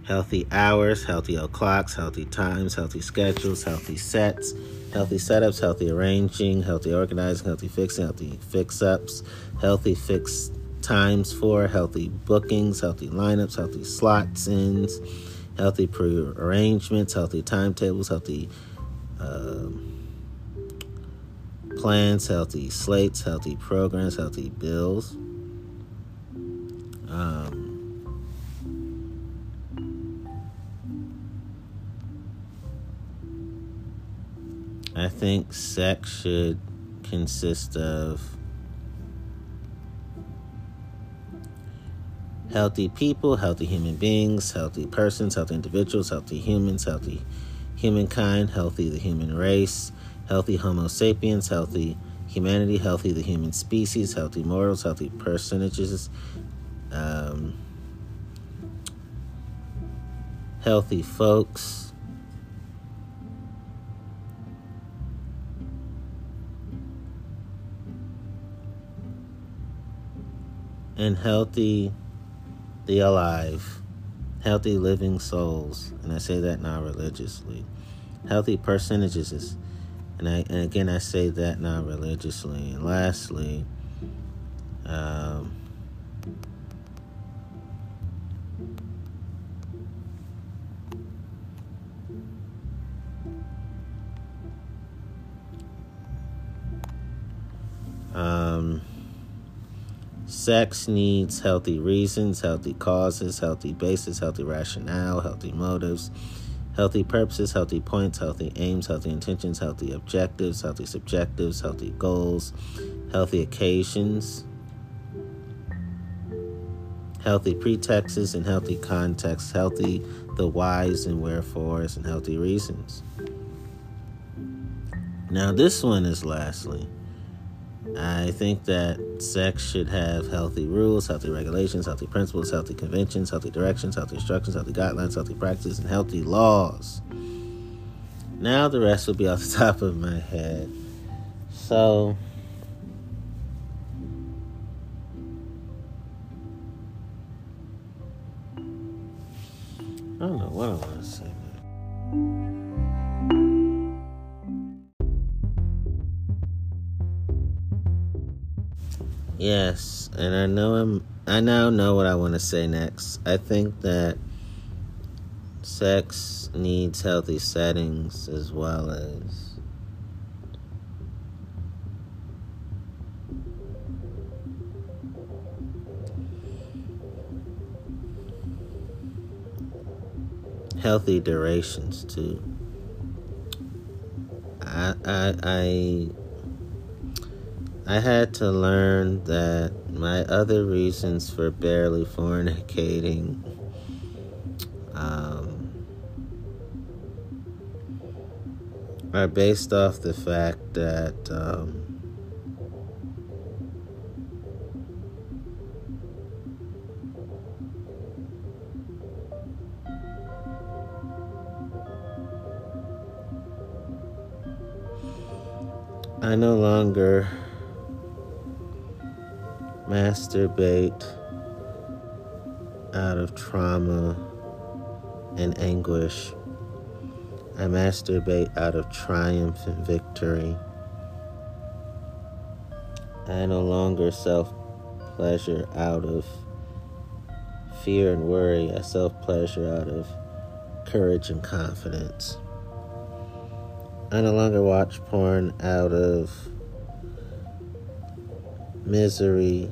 healthy hours, healthy clocks, healthy times, healthy schedules, healthy sets, healthy setups, healthy arranging, healthy organizing, healthy fixing, healthy fix ups, healthy fixed times for healthy bookings, healthy lineups, healthy slots ins, healthy pre-arrangements, healthy timetables, healthy uh, plans, healthy slates, healthy programs, healthy bills. Um, I think sex should consist of healthy people, healthy human beings, healthy persons, healthy individuals, healthy humans, healthy humankind, healthy the human race, healthy Homo sapiens, healthy humanity, healthy the human species, healthy morals, healthy personages, um, healthy folks. And healthy the alive, healthy living souls, and I say that non religiously. Healthy percentages, and I and again I say that non religiously. And lastly, um, um Sex needs healthy reasons, healthy causes, healthy basis, healthy rationale, healthy motives, healthy purposes, healthy points, healthy aims, healthy intentions, healthy objectives, healthy subjectives, healthy goals, healthy occasions, healthy pretexts and healthy contexts, healthy the whys and wherefores, and healthy reasons. Now, this one is lastly I think that sex should have healthy rules, healthy regulations, healthy principles, healthy conventions, healthy directions, healthy instructions, healthy guidelines, healthy practices, and healthy laws. Now the rest will be off the top of my head. So, I don't know what I want to say. Yes, and I know I'm I now know what I want to say next. I think that sex needs healthy settings as well as healthy durations too. I I I I had to learn that my other reasons for barely fornicating um, are based off the fact that um, I no longer masturbate out of trauma and anguish. I masturbate out of triumph and victory. I no longer self pleasure out of fear and worry. I self pleasure out of courage and confidence. I no longer watch porn out of misery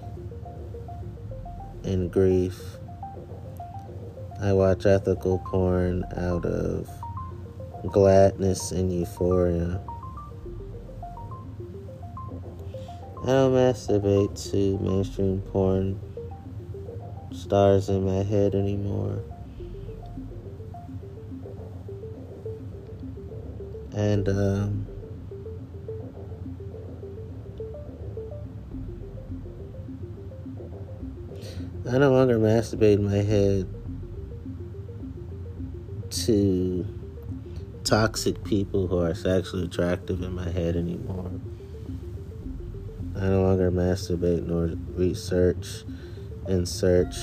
and grief. I watch ethical porn out of gladness and euphoria. I don't masturbate to mainstream porn stars in my head anymore. And, um, I no longer masturbate my head to toxic people who are sexually attractive in my head anymore. I no longer masturbate nor research and search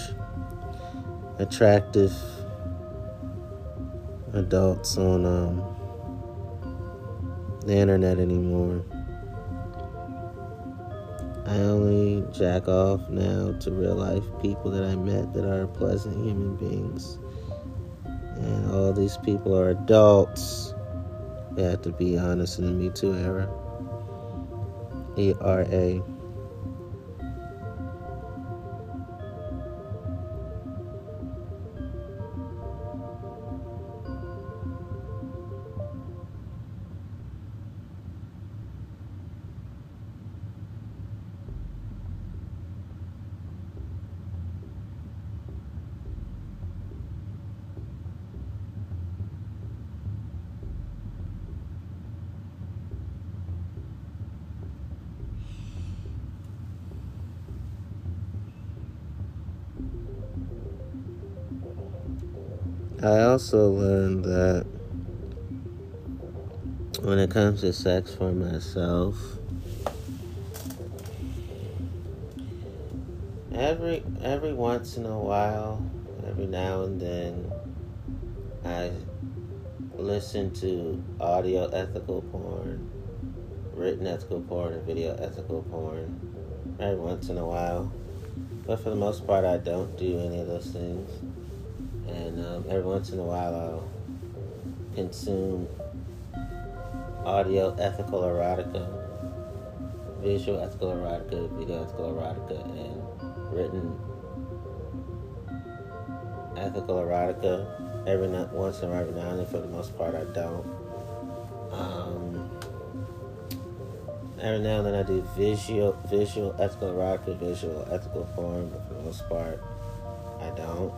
attractive adults on um, the internet anymore. I only jack off now to real life people that I met that are pleasant human beings. And all these people are adults. We have to be honest in the Me Too era. ERA. I also learned that when it comes to sex for myself, every every once in a while, every now and then, I listen to audio ethical porn, written ethical porn, and video ethical porn. Every once in a while, but for the most part, I don't do any of those things and um, every once in a while I'll consume audio ethical erotica, visual ethical erotica, video ethical erotica, and written ethical erotica. Every once in every now and then, for the most part, I don't. Um, every now and then, I do visual, visual ethical erotica, visual ethical form, but for the most part, I don't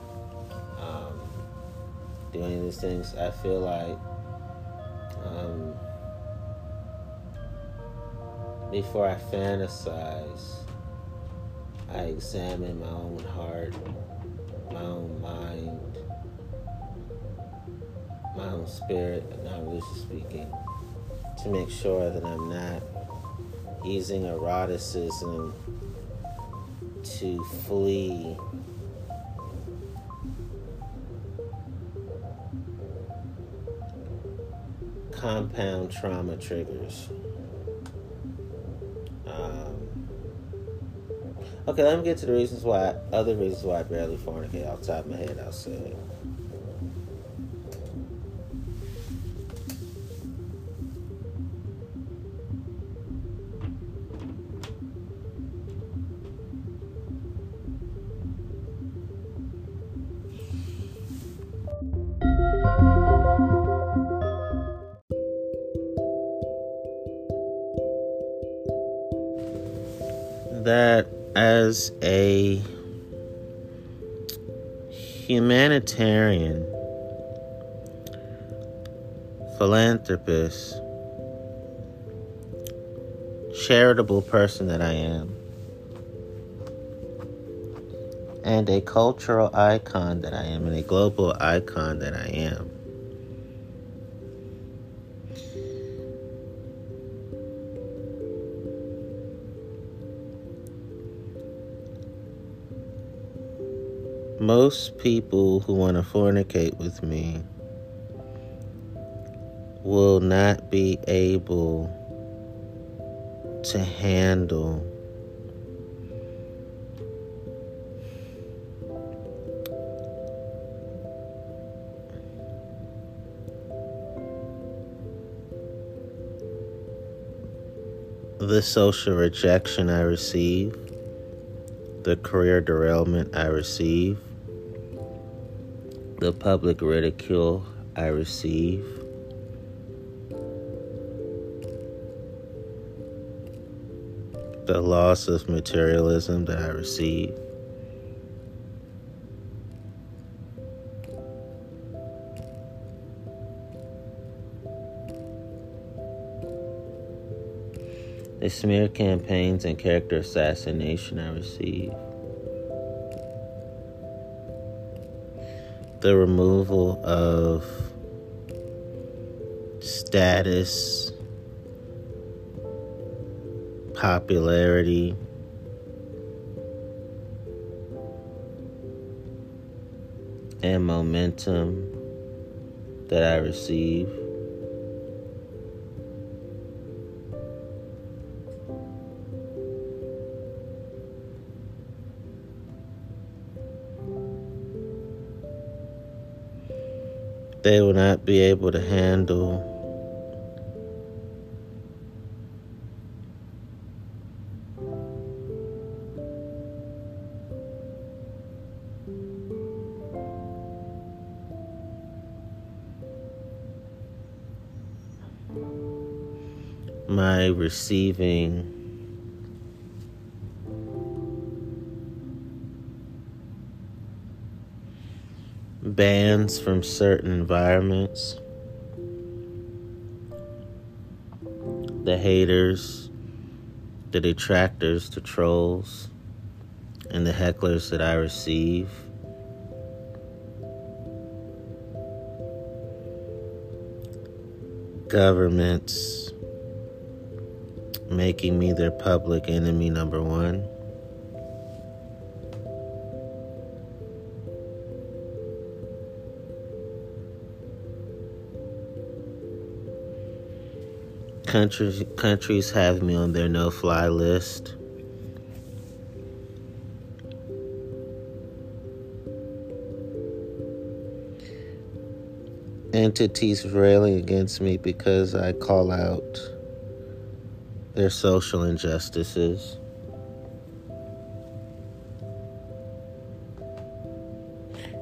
do any of these things, I feel like um, before I fantasize, I examine my own heart, my own mind, my own spirit, not loosely speaking, to make sure that I'm not using eroticism to flee compound trauma triggers. Um, okay, let me get to the reasons why, other reasons why I barely fornicate. Off the top of my head, I'll say humanitarian philanthropist, charitable person that I am, and a cultural icon that I am, and a global icon that I am. Most people who want to fornicate with me will not be able to handle the social rejection I receive, the career derailment I receive, the public ridicule I receive. The loss of materialism that I receive. The smear campaigns and character assassination I receive. The removal of status, popularity, and momentum that I receive. They will not be able to handle my receiving bans from certain environments, the haters, the detractors, the trolls, and the hecklers that I receive. Governments making me their public enemy number one. Countries countries have me on their no-fly list. Entities railing against me because I call out their social injustices.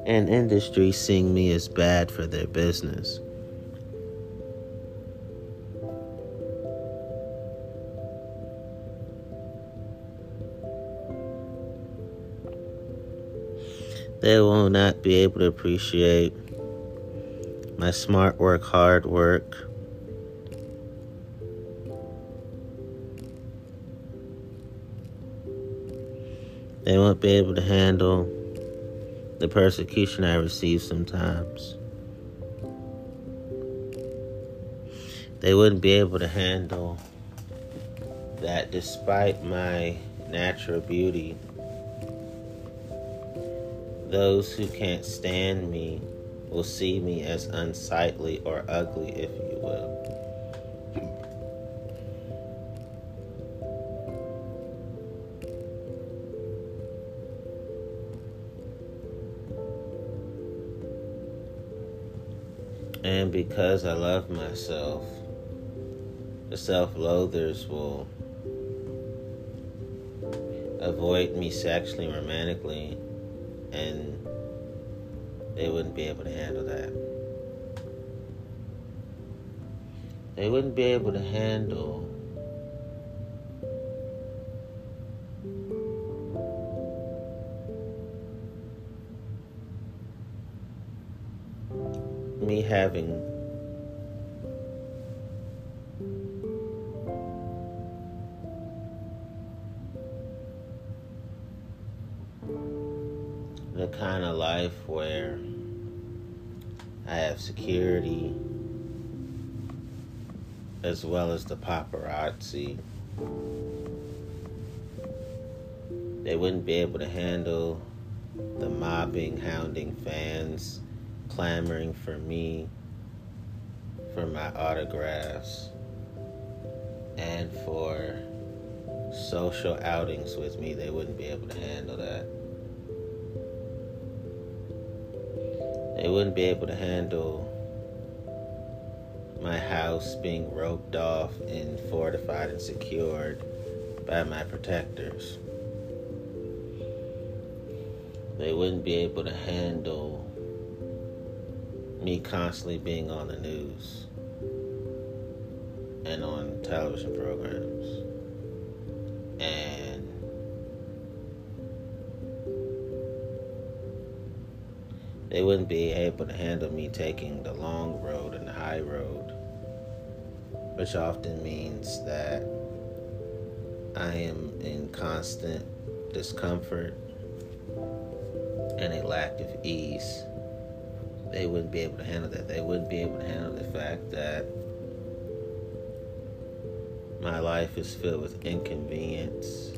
And industry seeing me as bad for their business. They will not be able to appreciate my smart work, hard work. They won't be able to handle the persecution I receive sometimes. They wouldn't be able to handle that despite my natural beauty those who can't stand me will see me as unsightly or ugly, if you will. And because I love myself, the self loathers will avoid me sexually romantically, and they wouldn't be able to handle that. They wouldn't be able to handle the kind of life where I have security as well as the paparazzi. They wouldn't be able to handle the mobbing, hounding fans clamoring for me for my autographs and for social outings with me, they wouldn't be able to handle that. They wouldn't be able to handle my house being roped off and fortified and secured by my protectors. They wouldn't be able to handle me constantly being on the news and on television programs. And they wouldn't be able to handle me taking the long road and the high road, which often means that I am in constant discomfort and a lack of ease they wouldn't be able to handle that. They wouldn't be able to handle the fact that my life is filled with inconvenience.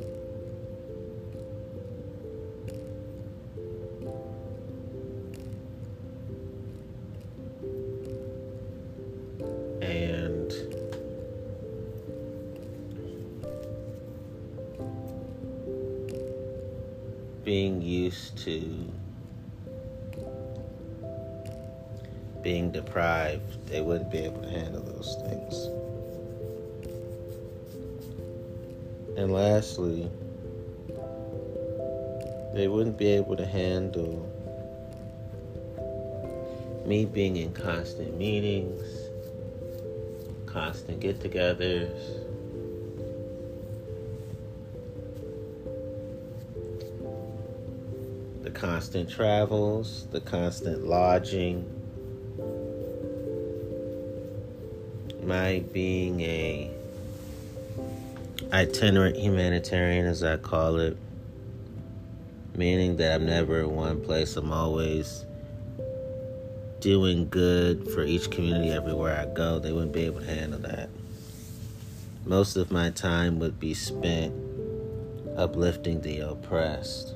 Wouldn't be able to handle me being in constant meetings, constant get togethers. The constant travels, the constant lodging, my being a itinerant humanitarian as I call it, meaning that I'm never in one place, I'm always doing good for each community everywhere I go, they wouldn't be able to handle that. Most of my time would be spent uplifting the oppressed.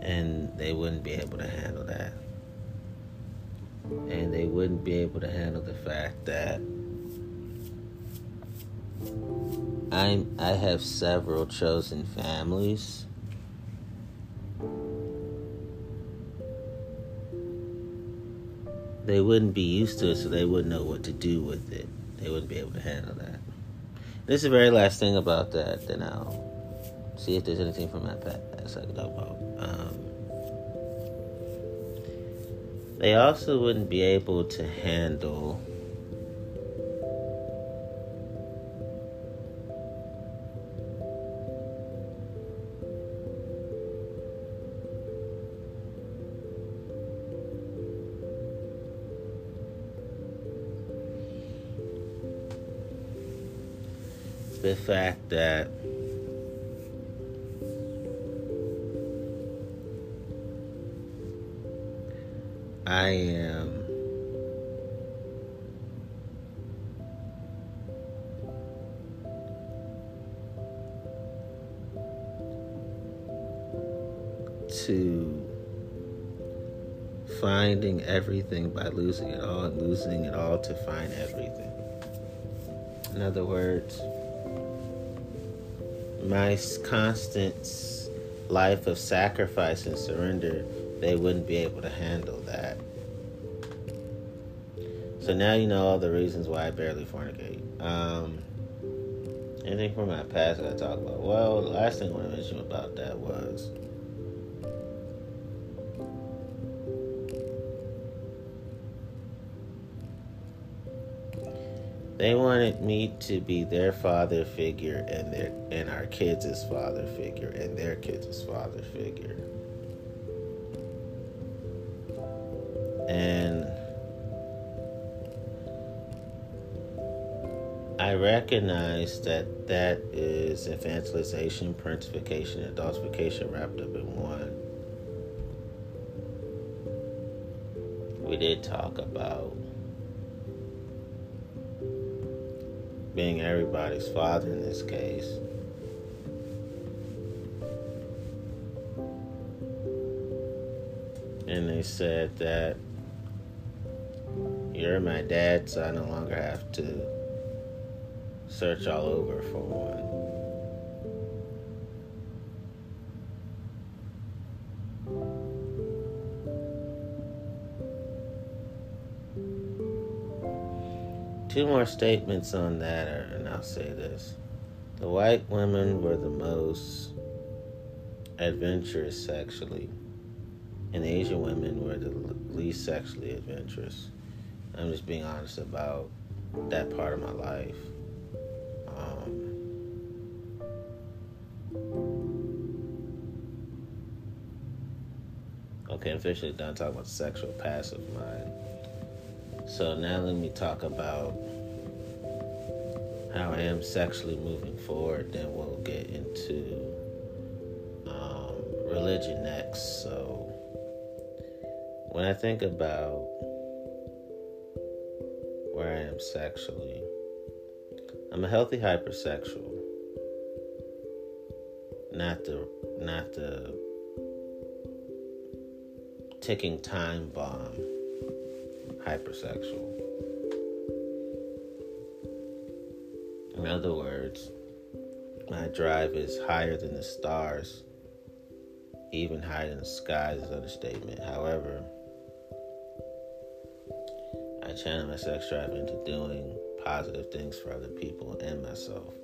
And they wouldn't be able to handle that and they wouldn't be able to handle the fact that I'm I have several chosen families. They wouldn't be used to it, so they wouldn't know what to do with it. They wouldn't be able to handle that. This is the very last thing about that. Then I'll see if there's anything from my past I can talk about. Um, they also wouldn't be able to handle the fact that I am to finding everything by losing it all and losing it all to find everything. In other words, my constant life of sacrifice and surrender, they wouldn't be able to handle that. So now you know all the reasons why I barely fornicate. Um, anything from my past that I talk about? Well, the last thing I want to mention about that was wanted me to be their father figure and their and our kids' father figure and their kids' father figure. And I recognize that that is infantilization, parentification, adultification wrapped up in one. We did talk about being everybody's father in this case. And they said that you're my dad, so I no longer have to search all over for one. Two more statements on that, and I'll say this. The white women were the most adventurous sexually, and Asian women were the least sexually adventurous. I'm just being honest about that part of my life. Um, okay, I'm officially done talking about the sexual past of mine. So now let me talk about how I am sexually moving forward. Then we'll get into um, religion next. So when I think about where I am sexually, I'm a healthy hypersexual. Not the not the ticking time bomb hypersexual. In other words, my drive is higher than the stars, even higher than the skies is understatement. However, I channel my sex drive into doing positive things for other people and myself.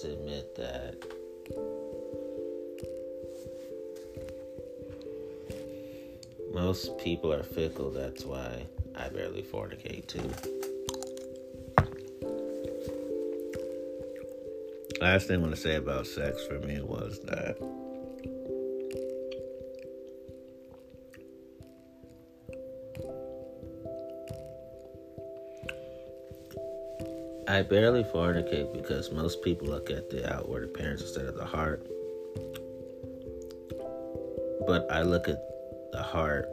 Must admit that most people are fickle. That's why I barely fornicate too. Last thing I want to say about sex for me was that I barely fornicate because most people look at the outward appearance instead of the heart. But I look at the heart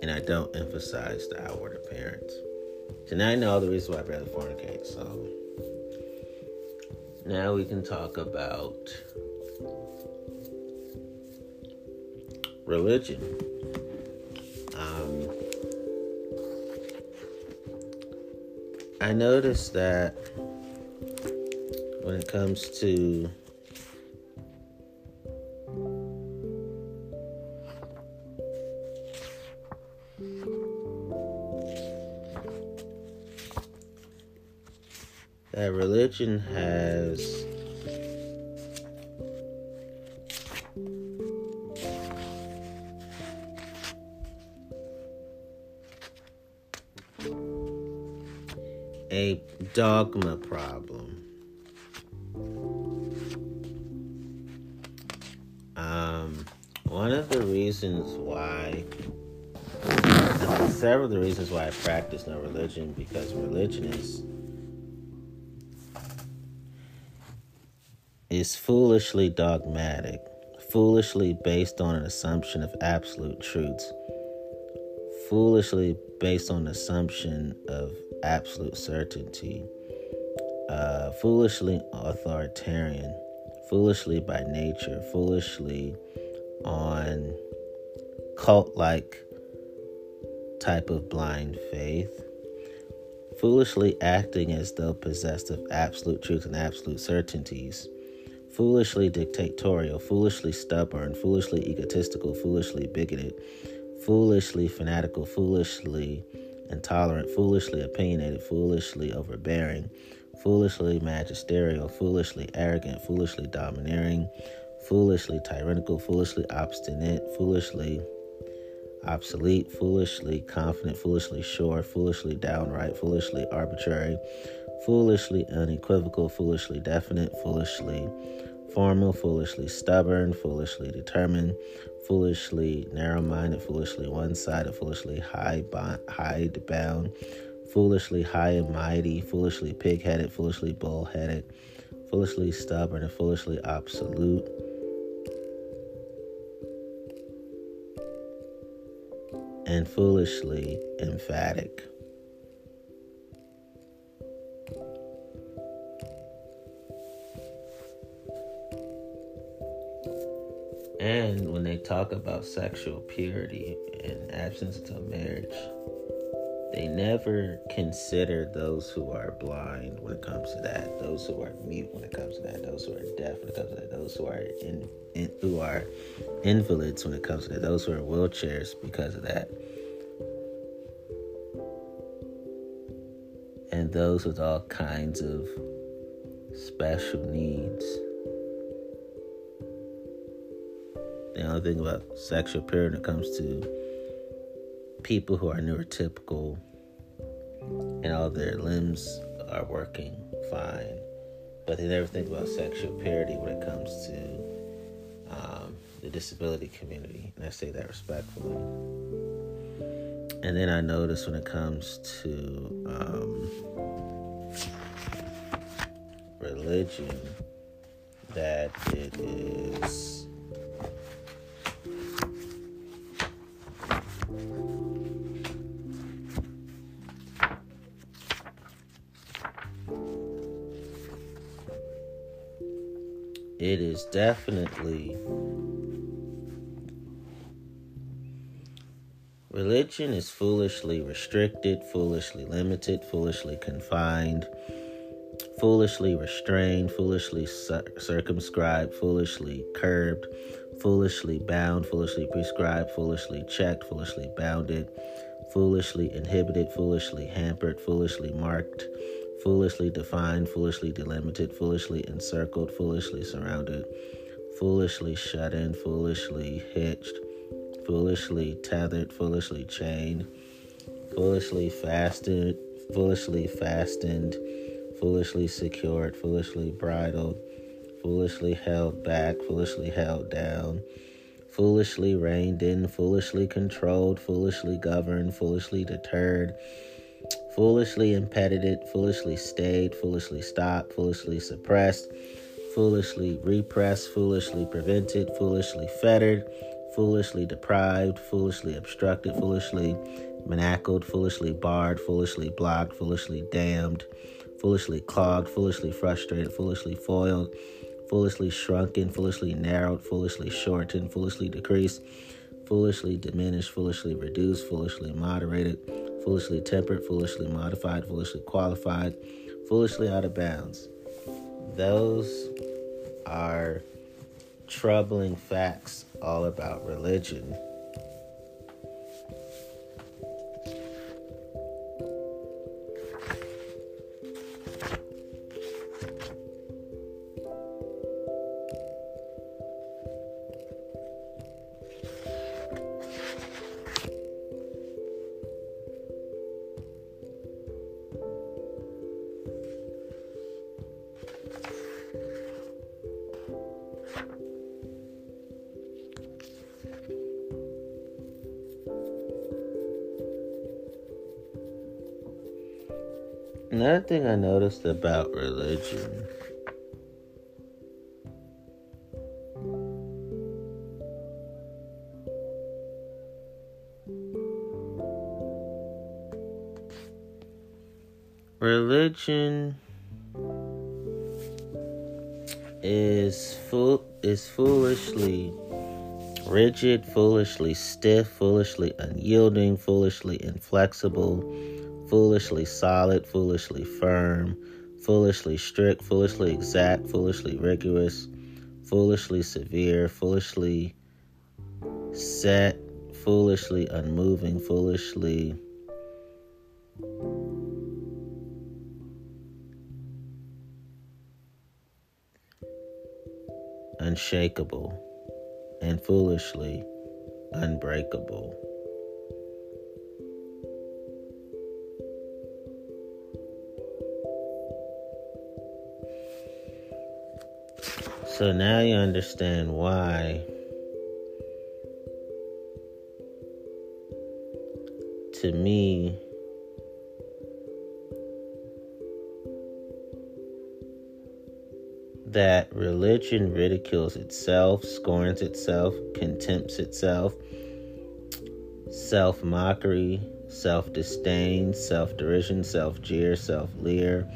and I don't emphasize the outward appearance. So now I know the reason why I barely fornicate. So now we can talk about religion. I noticed that when it comes to that religion has dogma problem. Um, one of the reasons why, several of the reasons why I practice no religion, because religion is is foolishly dogmatic, foolishly based on an assumption of absolute truths, foolishly based on an assumption of absolute certainty, uh, foolishly authoritarian, foolishly by nature, foolishly on cult like type of blind faith, foolishly acting as though possessed of absolute truth and absolute certainties, foolishly dictatorial, foolishly stubborn, foolishly egotistical, foolishly bigoted, foolishly fanatical, foolishly intolerant, foolishly opinionated, foolishly overbearing, foolishly magisterial, foolishly arrogant, foolishly domineering, foolishly tyrannical, foolishly obstinate, foolishly obsolete, foolishly confident, foolishly sure, foolishly downright, foolishly arbitrary, foolishly unequivocal, foolishly definite, foolishly formal, foolishly stubborn, foolishly determined, foolishly narrow minded, foolishly one sided, foolishly high bound, foolishly high and mighty, foolishly pig headed, foolishly bull headed, foolishly stubborn, and foolishly absolute and foolishly emphatic. And when they talk about sexual purity and absence of marriage, they never consider those who are blind when it comes to that, those who are mute when it comes to that, those who are deaf when it comes to that, those who are in, in who are invalids when it comes to that, those who are in wheelchairs because of that. And those with all kinds of special needs. The only thing about sexual purity when it comes to people who are neurotypical and all their limbs are working fine, but they never think about sexual parity when it comes to um, the disability community, and I say that respectfully. And then I notice when it comes to um, religion that it is it is definitely religion is foolishly restricted, foolishly limited, foolishly confined, foolishly restrained, foolishly circumscribed, foolishly curbed, foolishly bound, foolishly prescribed, foolishly checked, foolishly bounded, foolishly inhibited, foolishly hampered, foolishly marked, foolishly defined, foolishly delimited, foolishly encircled, foolishly surrounded, foolishly shut in, foolishly hitched, foolishly tethered, foolishly chained, foolishly fasted, foolishly fastened, foolishly secured, foolishly bridled, foolishly held back, foolishly held down, foolishly reined in, foolishly controlled, foolishly governed, foolishly deterred foolishly impeded, foolishly stayed, foolishly stopped, foolishly suppressed, foolishly repressed, foolishly prevented, foolishly fettered, foolishly deprived, foolishly obstructed, foolishly manacled, foolishly barred, foolishly blocked, foolishly damned, foolishly clogged, foolishly frustrated, foolishly foiled, foolishly shrunken, foolishly narrowed, foolishly shortened, foolishly decreased, foolishly diminished, foolishly reduced, foolishly moderated, foolishly tempered, foolishly modified, foolishly qualified, foolishly out of bounds. Those are troubling facts all about religion. another thing I noticed about religion religion is fool is foolishly rigid, foolishly stiff, foolishly unyielding, foolishly inflexible foolishly solid, foolishly firm, foolishly strict, foolishly exact, foolishly rigorous, foolishly severe, foolishly set, foolishly unmoving, foolishly unshakable, and foolishly unbreakable. So now you understand why to me that religion ridicules itself, scorns itself, contempts itself, self mockery, self disdain, self derision, self jeer, self leer,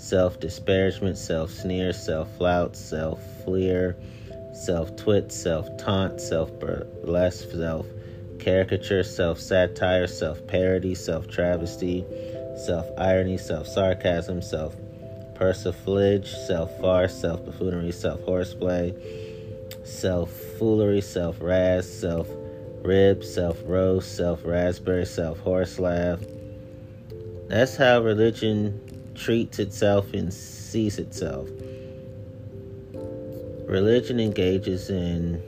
self disparagement, self sneer, self flout, self fleer, self twit, self taunt, self burlesque, self caricature, self satire, self parody, self travesty, self irony, self sarcasm, self persiflage, self farce, self buffoonery, self horseplay, self foolery, self razz, self rib, self roast, self raspberry, self horse laugh. That's how religion treats itself and sees itself. Religion engages in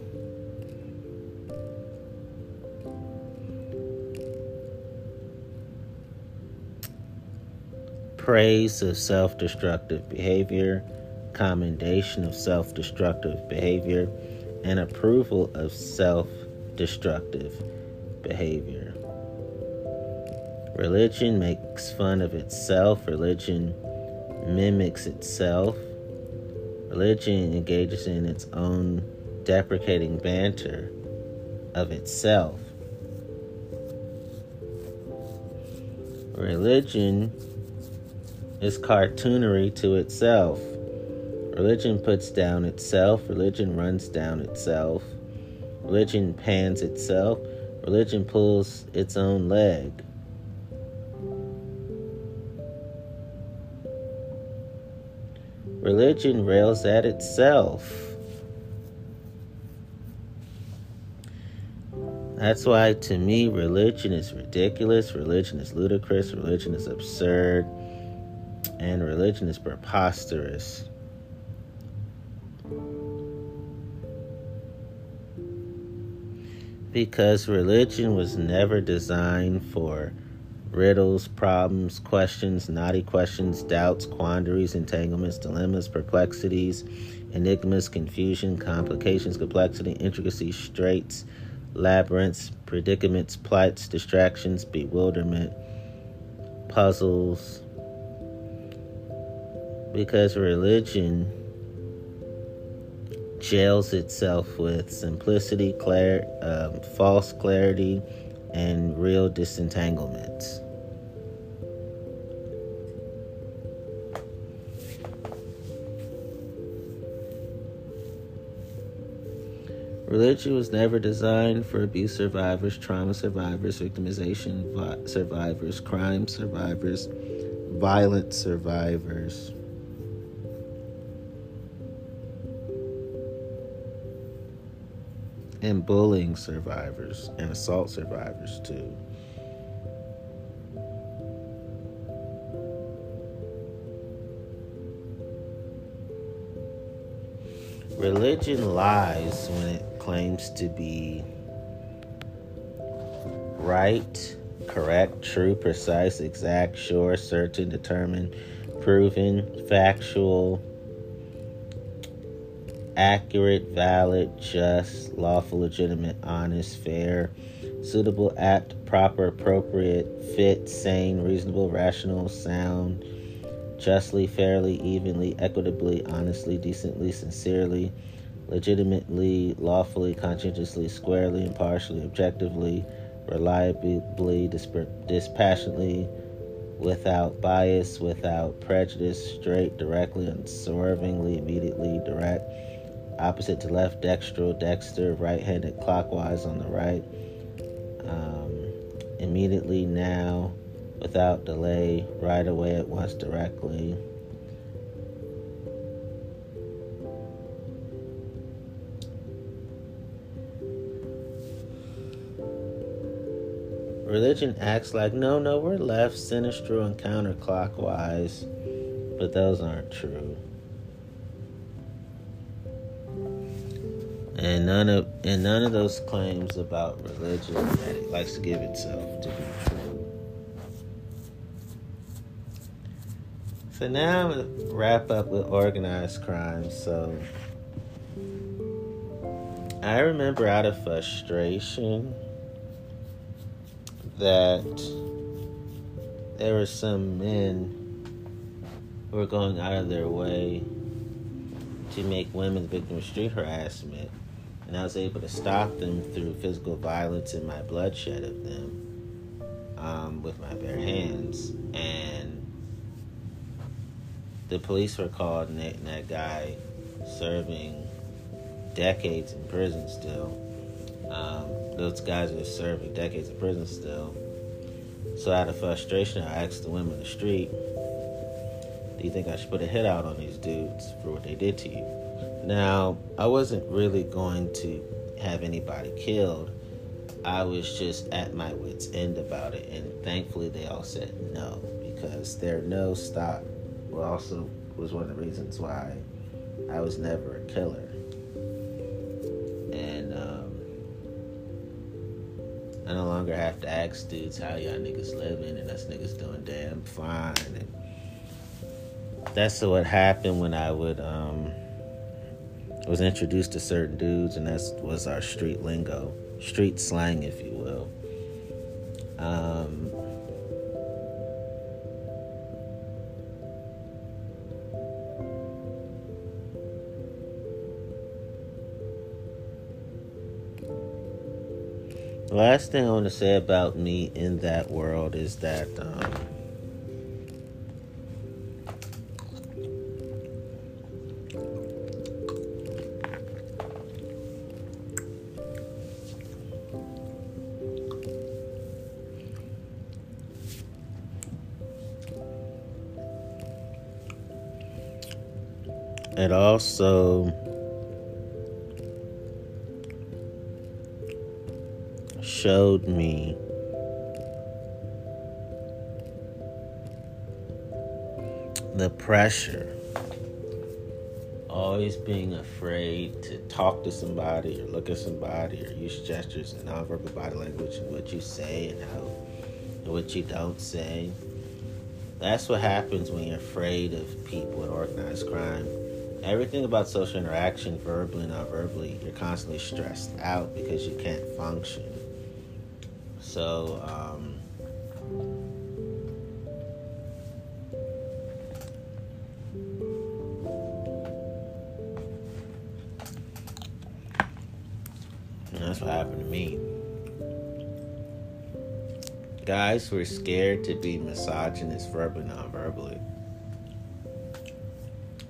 praise of self destructive behavior, commendation of self destructive behavior, and approval of self destructive behavior. Religion makes fun of itself, religion mimics itself, religion engages in its own deprecating banter of itself. Religion is cartoonery to itself. Religion puts down itself, religion runs down itself, religion pans itself, religion pulls its own leg. Religion rails at itself. That's why, to me, religion is ridiculous, religion is ludicrous, religion is absurd and religion is preposterous. Because religion was never designed for riddles, problems, questions, naughty questions, doubts, quandaries, entanglements, dilemmas, perplexities, enigmas, confusion, complications, complexity, intricacy, straits, labyrinths, predicaments, plights, distractions, bewilderment, puzzles, because religion jails itself with simplicity, clar- um, false clarity, and real disentanglements. Religion was never designed for abuse survivors, trauma survivors, victimization vi- survivors, crime survivors, violent survivors. and bullying survivors and assault survivors too. Religion lies when it claims to be right, correct, true, precise, exact, sure, certain, determined, proven, factual, accurate, valid, just, lawful, legitimate, honest, fair, suitable, apt, proper, appropriate, fit, sane, reasonable, rational, sound, justly, fairly, evenly, equitably, honestly, decently, sincerely, legitimately, lawfully, conscientiously, squarely, impartially, objectively, reliably, dispassionately, without bias, without prejudice, straight, directly, unswervingly, immediately, direct, opposite to left, dextral, dexter, right handed clockwise on the right, um, immediately, now, without delay, right away at once, directly. Religion acts like, no, no, we're left, sinistral, and counterclockwise, but those aren't true. And none of and none of those claims about religion that it likes to give itself to be true. So now I'm gonna wrap up with organized crime. So I remember out of frustration that there were some men who were going out of their way to make women victims of street harassment, and I was able to stop them through physical violence and my bloodshed of them um, with my bare hands. And the police were called, and that, and that guy serving decades in prison still. Um, those guys are serving decades in prison still. So out of frustration, I asked the women in the street, "Do you think I should put a hit out on these dudes for what they did to you?" Now, I wasn't really going to have anybody killed. I was just at my wits' end about it, and thankfully they all said no because their no stop also was one of the reasons why I was never a killer. Longer have to ask dudes how y'all niggas living and us niggas doing damn fine. And that's what happened when I would um was introduced to certain dudes, and that was our street lingo, street slang, if you will. Um, last thing I want to say about me in that world is that um, it also showed me the pressure always being afraid to talk to somebody or look at somebody or use gestures and nonverbal body language and what you say and how and what you don't say. That's what happens when you're afraid of people and organized crime. Everything about social interaction, verbally and non-verbally, you're constantly stressed out because you can't function. So, um, that's what happened to me. Guys were scared to be misogynist verbally, non-verbally.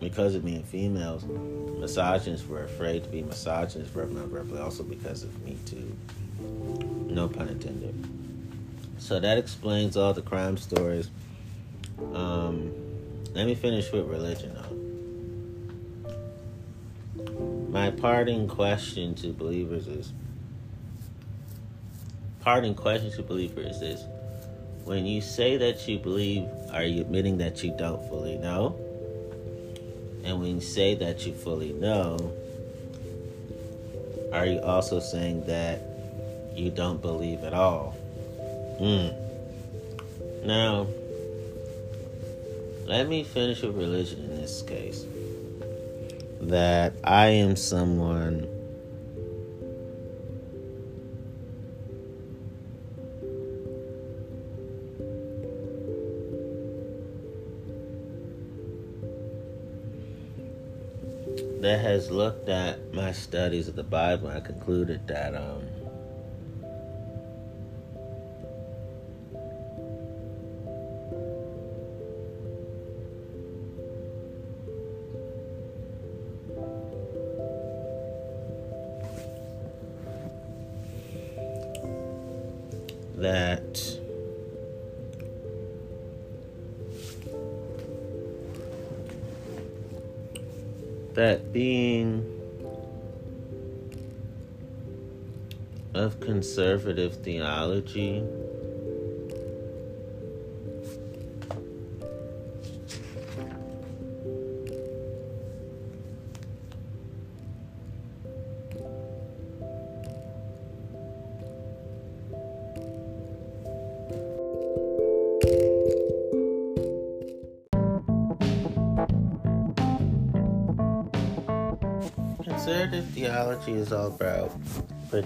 Because of being females, misogynists were afraid to be misogynist verbally, non-verbally, also because of Me Too. No pun intended. So that explains all the crime stories. Um, let me finish with religion, though. My parting question to believers is parting question to believers is when you say that you believe, are you admitting that you don't fully know? And when you say that you fully know, are you also saying that you don't believe at all. Mm. Now, let me finish with religion in this case. That I am someone that has looked at my studies of the Bible and concluded that um, conservative theology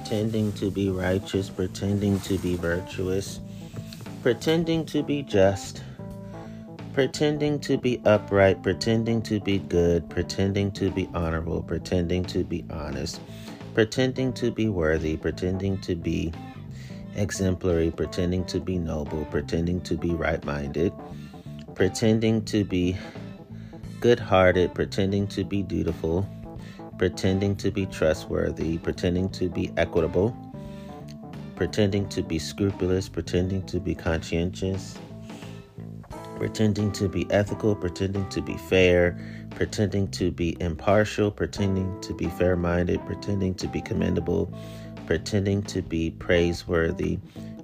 pretending to be righteous, pretending to be virtuous, pretending to be just, pretending to be upright, pretending to be good, pretending to be honorable, pretending to be honest, pretending to be worthy, pretending to be exemplary, pretending to be noble, pretending to be right minded, pretending to be good hearted, pretending to be dutiful pretending to be trustworthy, pretending to be equitable, pretending to be scrupulous, pretending to be conscientious, pretending to be ethical, pretending to be fair, pretending to be impartial, pretending to be fair minded, pretending to be commendable, pretending to be praiseworthy,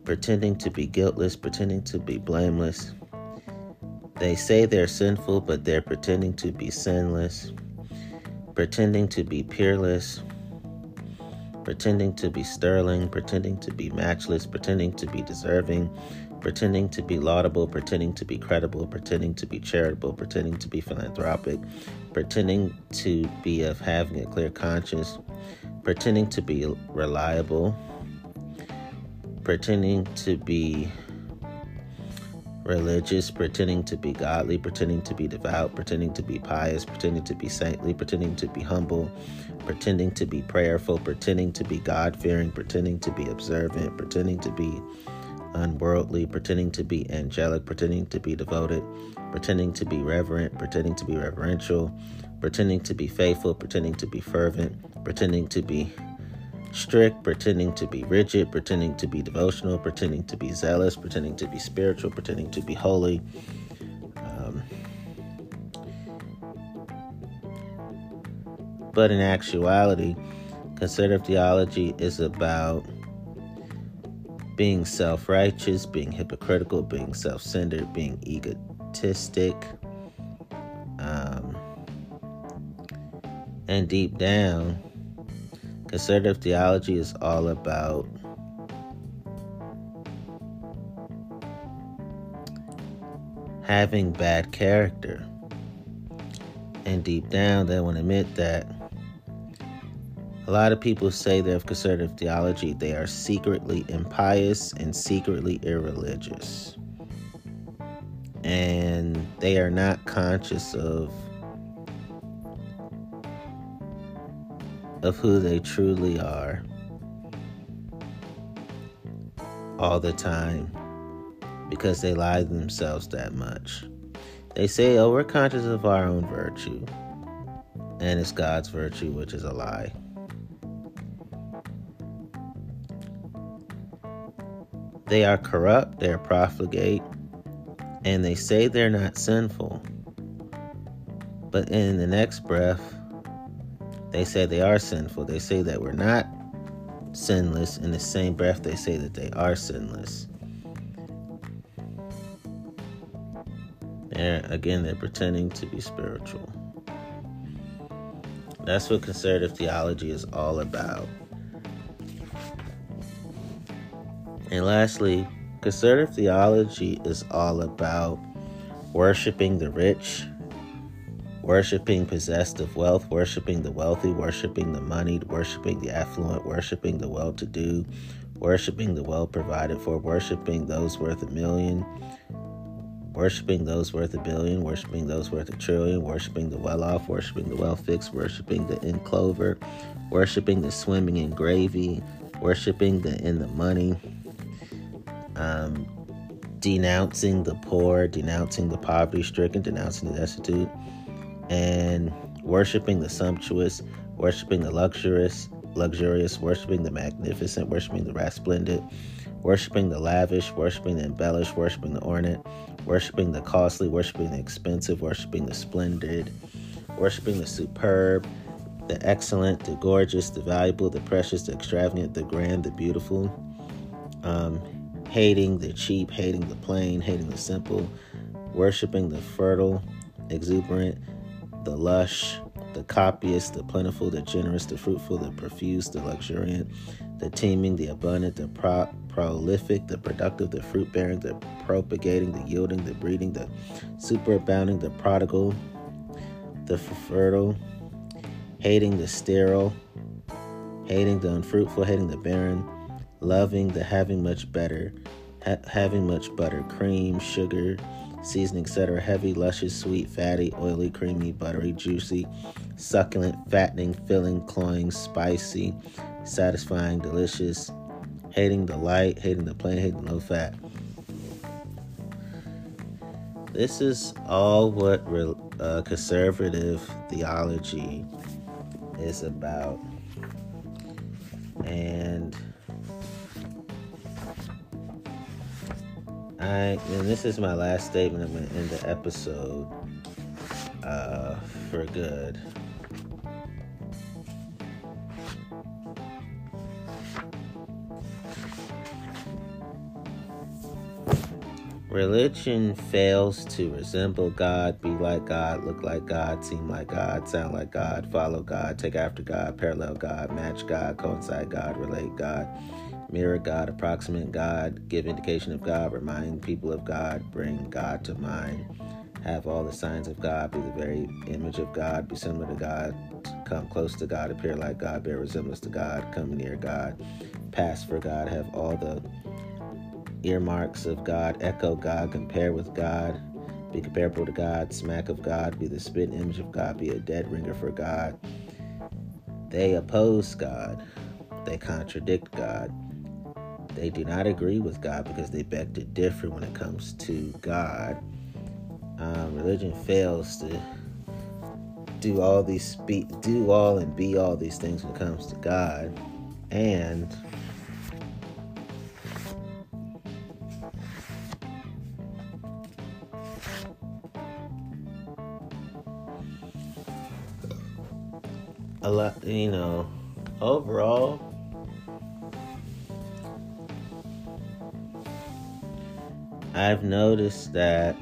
pretending to be guiltless, pretending to be blameless. They say they're sinful, but they're pretending to be sinless pretending to be peerless, pretending to be sterling, pretending to be matchless, pretending to be deserving, pretending to be laudable, pretending to be credible, pretending to be charitable, pretending to be philanthropic, pretending to be of having a clear conscience, pretending to be reliable, pretending to be religious, pretending to be godly, pretending to be devout, pretending to be pious, pretending to be saintly, pretending to be humble, pretending to be prayerful, pretending to be God fearing, pretending to be observant, pretending to be unworldly, pretending to be angelic, pretending to be devoted, pretending to be reverent, pretending to be reverential, pretending to be faithful, pretending to be fervent, pretending to be strict, pretending to be rigid, pretending to be devotional, pretending to be zealous, pretending to be spiritual, pretending to be holy. Um, but in actuality, conservative theology is about being self righteous, being hypocritical, being self centered, being egotistic. Um, and deep down, Conservative theology is all about having bad character. And deep down, they want to admit that a lot of people say they're of conservative theology, they are secretly impious and secretly irreligious. And they are not conscious of of who they truly are all the time because they lie to themselves that much. They say, oh, we're conscious of our own virtue, and it's God's virtue, which is a lie. They are corrupt, they're profligate, and they say they're not sinful. But in the next breath, they say they are sinful. They say that we're not sinless. In the same breath, they say that they are sinless. Again, they're pretending to be spiritual. That's what conservative theology is all about. And lastly, conservative theology is all about worshiping the rich worshiping possessed of wealth, worshiping the wealthy, worshiping the moneyed, worshiping the affluent, worshiping the well to do, worshiping the well provided for, worshiping those worth a million, worshiping those worth a billion, worshiping those worth a trillion, worshiping the well off, worshiping the well fixed, worshiping the in clover, worshiping the swimming in gravy, worshiping the in the money. Um, denouncing the poor, denouncing the poverty stricken, denouncing the destitute, and worshiping the sumptuous, worshiping the luxurious, luxurious, worshiping the magnificent, worshiping the resplendent, worshiping the lavish, worshiping the embellished, worshiping the ornate, worshiping the costly, worshiping the expensive, worshiping the splendid, worshiping the superb, the excellent, the gorgeous, the valuable, the precious, the extravagant, the grand, the beautiful, um, hating the cheap, hating the plain, hating the simple, worshiping the fertile, exuberant, the lush, the copious, the plentiful, the generous, the fruitful, the profuse, the luxuriant, the teeming, the abundant, the pro- prolific, the productive, the fruit bearing, the propagating, the yielding, the breeding, the superabounding, the prodigal, the fertile, hating the sterile, hating the unfruitful, hating the barren, loving the having much better, ha- having much butter, cream, sugar, seasoning, etc. Heavy, luscious, sweet, fatty, oily, creamy, buttery, juicy, succulent, fattening, filling, cloying, spicy, satisfying, delicious, hating the light, hating the plain, hating the low fat. This is all what uh, conservative theology is about. And I and this is my last statement. I'm gonna end the episode uh, for good. Religion fails to resemble God, be like God, look like God, seem like God, sound like God, follow God, take after God, parallel God, match God, coincide God, relate God, mirror God, approximate God, give indication of God, remind people of God, bring God to mind, have all the signs of God, be the very image of God, be similar to God, come close to God, appear like God, bear resemblance to God, come near God, pass for God, have all the earmarks of God, echo God, compare with God, be comparable to God, smack of God, be the spit image of God, be a dead ringer for God. They oppose God, they contradict God. They do not agree with God because they beg to differ when it comes to God. Um, religion fails to do all these do all and be all these things when it comes to God, and a lot, you know, overall, I've noticed that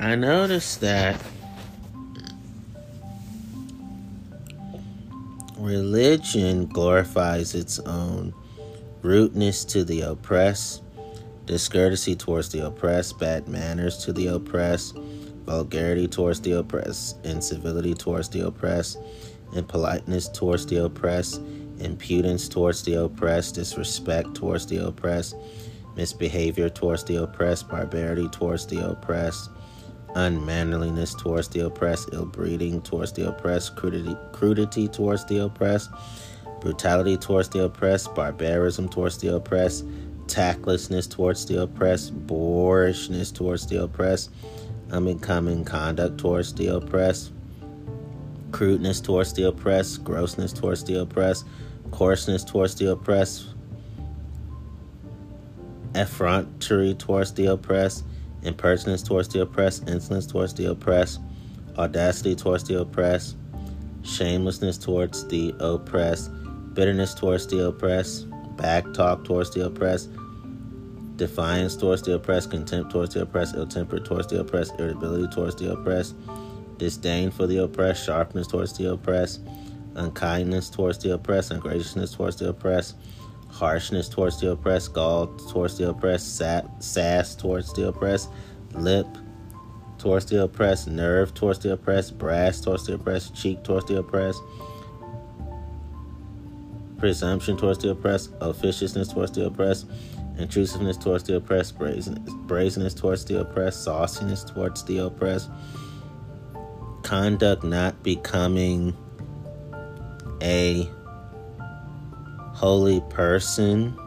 I noticed that religion glorifies its own rudeness to the oppressed, discourtesy towards the oppressed, bad manners to the oppressed, vulgarity towards the oppressed, incivility towards the oppressed, impoliteness towards the oppressed, impudence towards the oppressed, disrespect towards the oppressed, misbehavior towards the oppressed, barbarity towards the oppressed, unmannerliness towards the oppressed, ill breeding towards the oppressed, crudity, crudity towards the oppressed, brutality towards the oppressed, barbarism towards the oppressed, tactlessness towards the oppressed, boorishness towards the oppressed, unbecoming conduct towards the oppressed, crudeness towards the oppressed, grossness towards the oppressed, coarseness towards the oppressed, effrontery towards the oppressed, impertinence towards the oppressed, insolence towards the oppressed, audacity towards the oppressed, shamelessness towards the oppressed, bitterness towards the oppressed, back talk towards the oppressed, defiance towards the oppressed, contempt towards the oppressed, ill temper towards the oppressed, irritability towards the oppressed, disdain for the oppressed, sharpness towards the oppressed, unkindness towards the oppressed, ungraciousness towards the oppressed, harshness towards the oppressed, gall towards the oppressed, sap, sass towards the oppressed, lip towards the oppressed, nerve towards the oppressed, brass towards the oppressed, cheek towards the oppressed, presumption towards the oppressed, officiousness towards the oppressed, intrusiveness towards the oppressed, brazenness, brazenness towards the oppressed, sauciness towards the oppressed, conduct not becoming a holy person,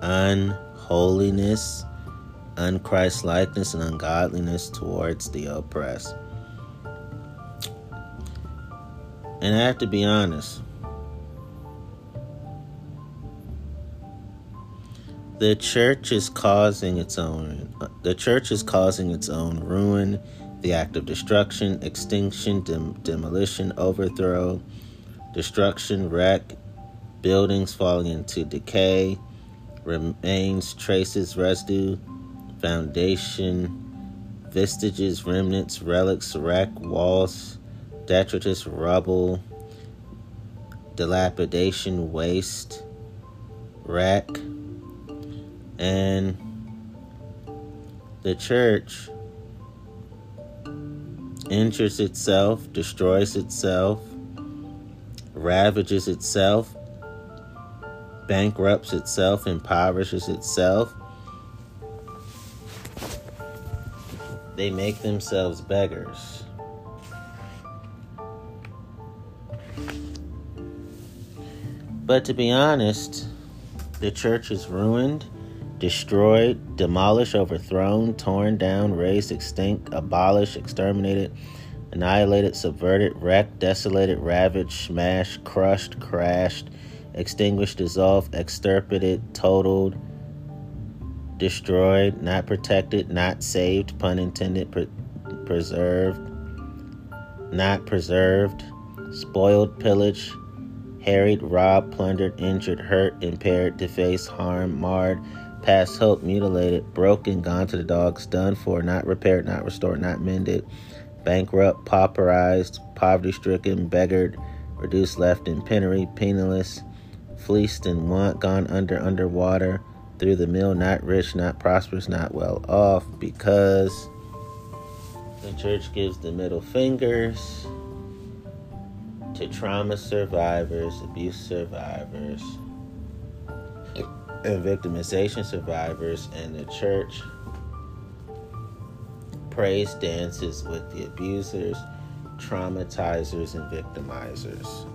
unholiness, unChristlikeness, and ungodliness towards the oppressed. And I have to be honest. The church is causing its own the church is causing its own ruin, the act of destruction, extinction, dem- demolition, overthrow, destruction, wreck, buildings falling into decay, remains, traces, residue, foundation, vestiges, remnants, relics, wreck, walls, detritus, rubble, dilapidation, waste, wreck, and the church injures itself, destroys itself, ravages itself, bankrupts itself, impoverishes itself. They make themselves beggars. But to be honest, the church is ruined destroyed, demolished, overthrown, torn down, razed, extinct, abolished, exterminated, annihilated, subverted, wrecked, desolated, ravaged, smashed, crushed, crashed, extinguished, dissolved, extirpated, totaled, destroyed, not protected, not saved, pun intended, pre- preserved, not preserved, spoiled, pillaged, harried, robbed, plundered, injured, hurt, impaired, defaced, harmed, marred, past hope, mutilated, broken, gone to the dogs, done for, not repaired, not restored, not mended, bankrupt, pauperized, poverty stricken, beggared, reduced, left in penury, penniless, fleeced in want, gone under, underwater, through the mill, not rich, not prosperous, not well off, because the church gives the middle fingers to trauma survivors, abuse survivors and victimization survivors, and the church praise dances with the abusers, traumatizers, and victimizers.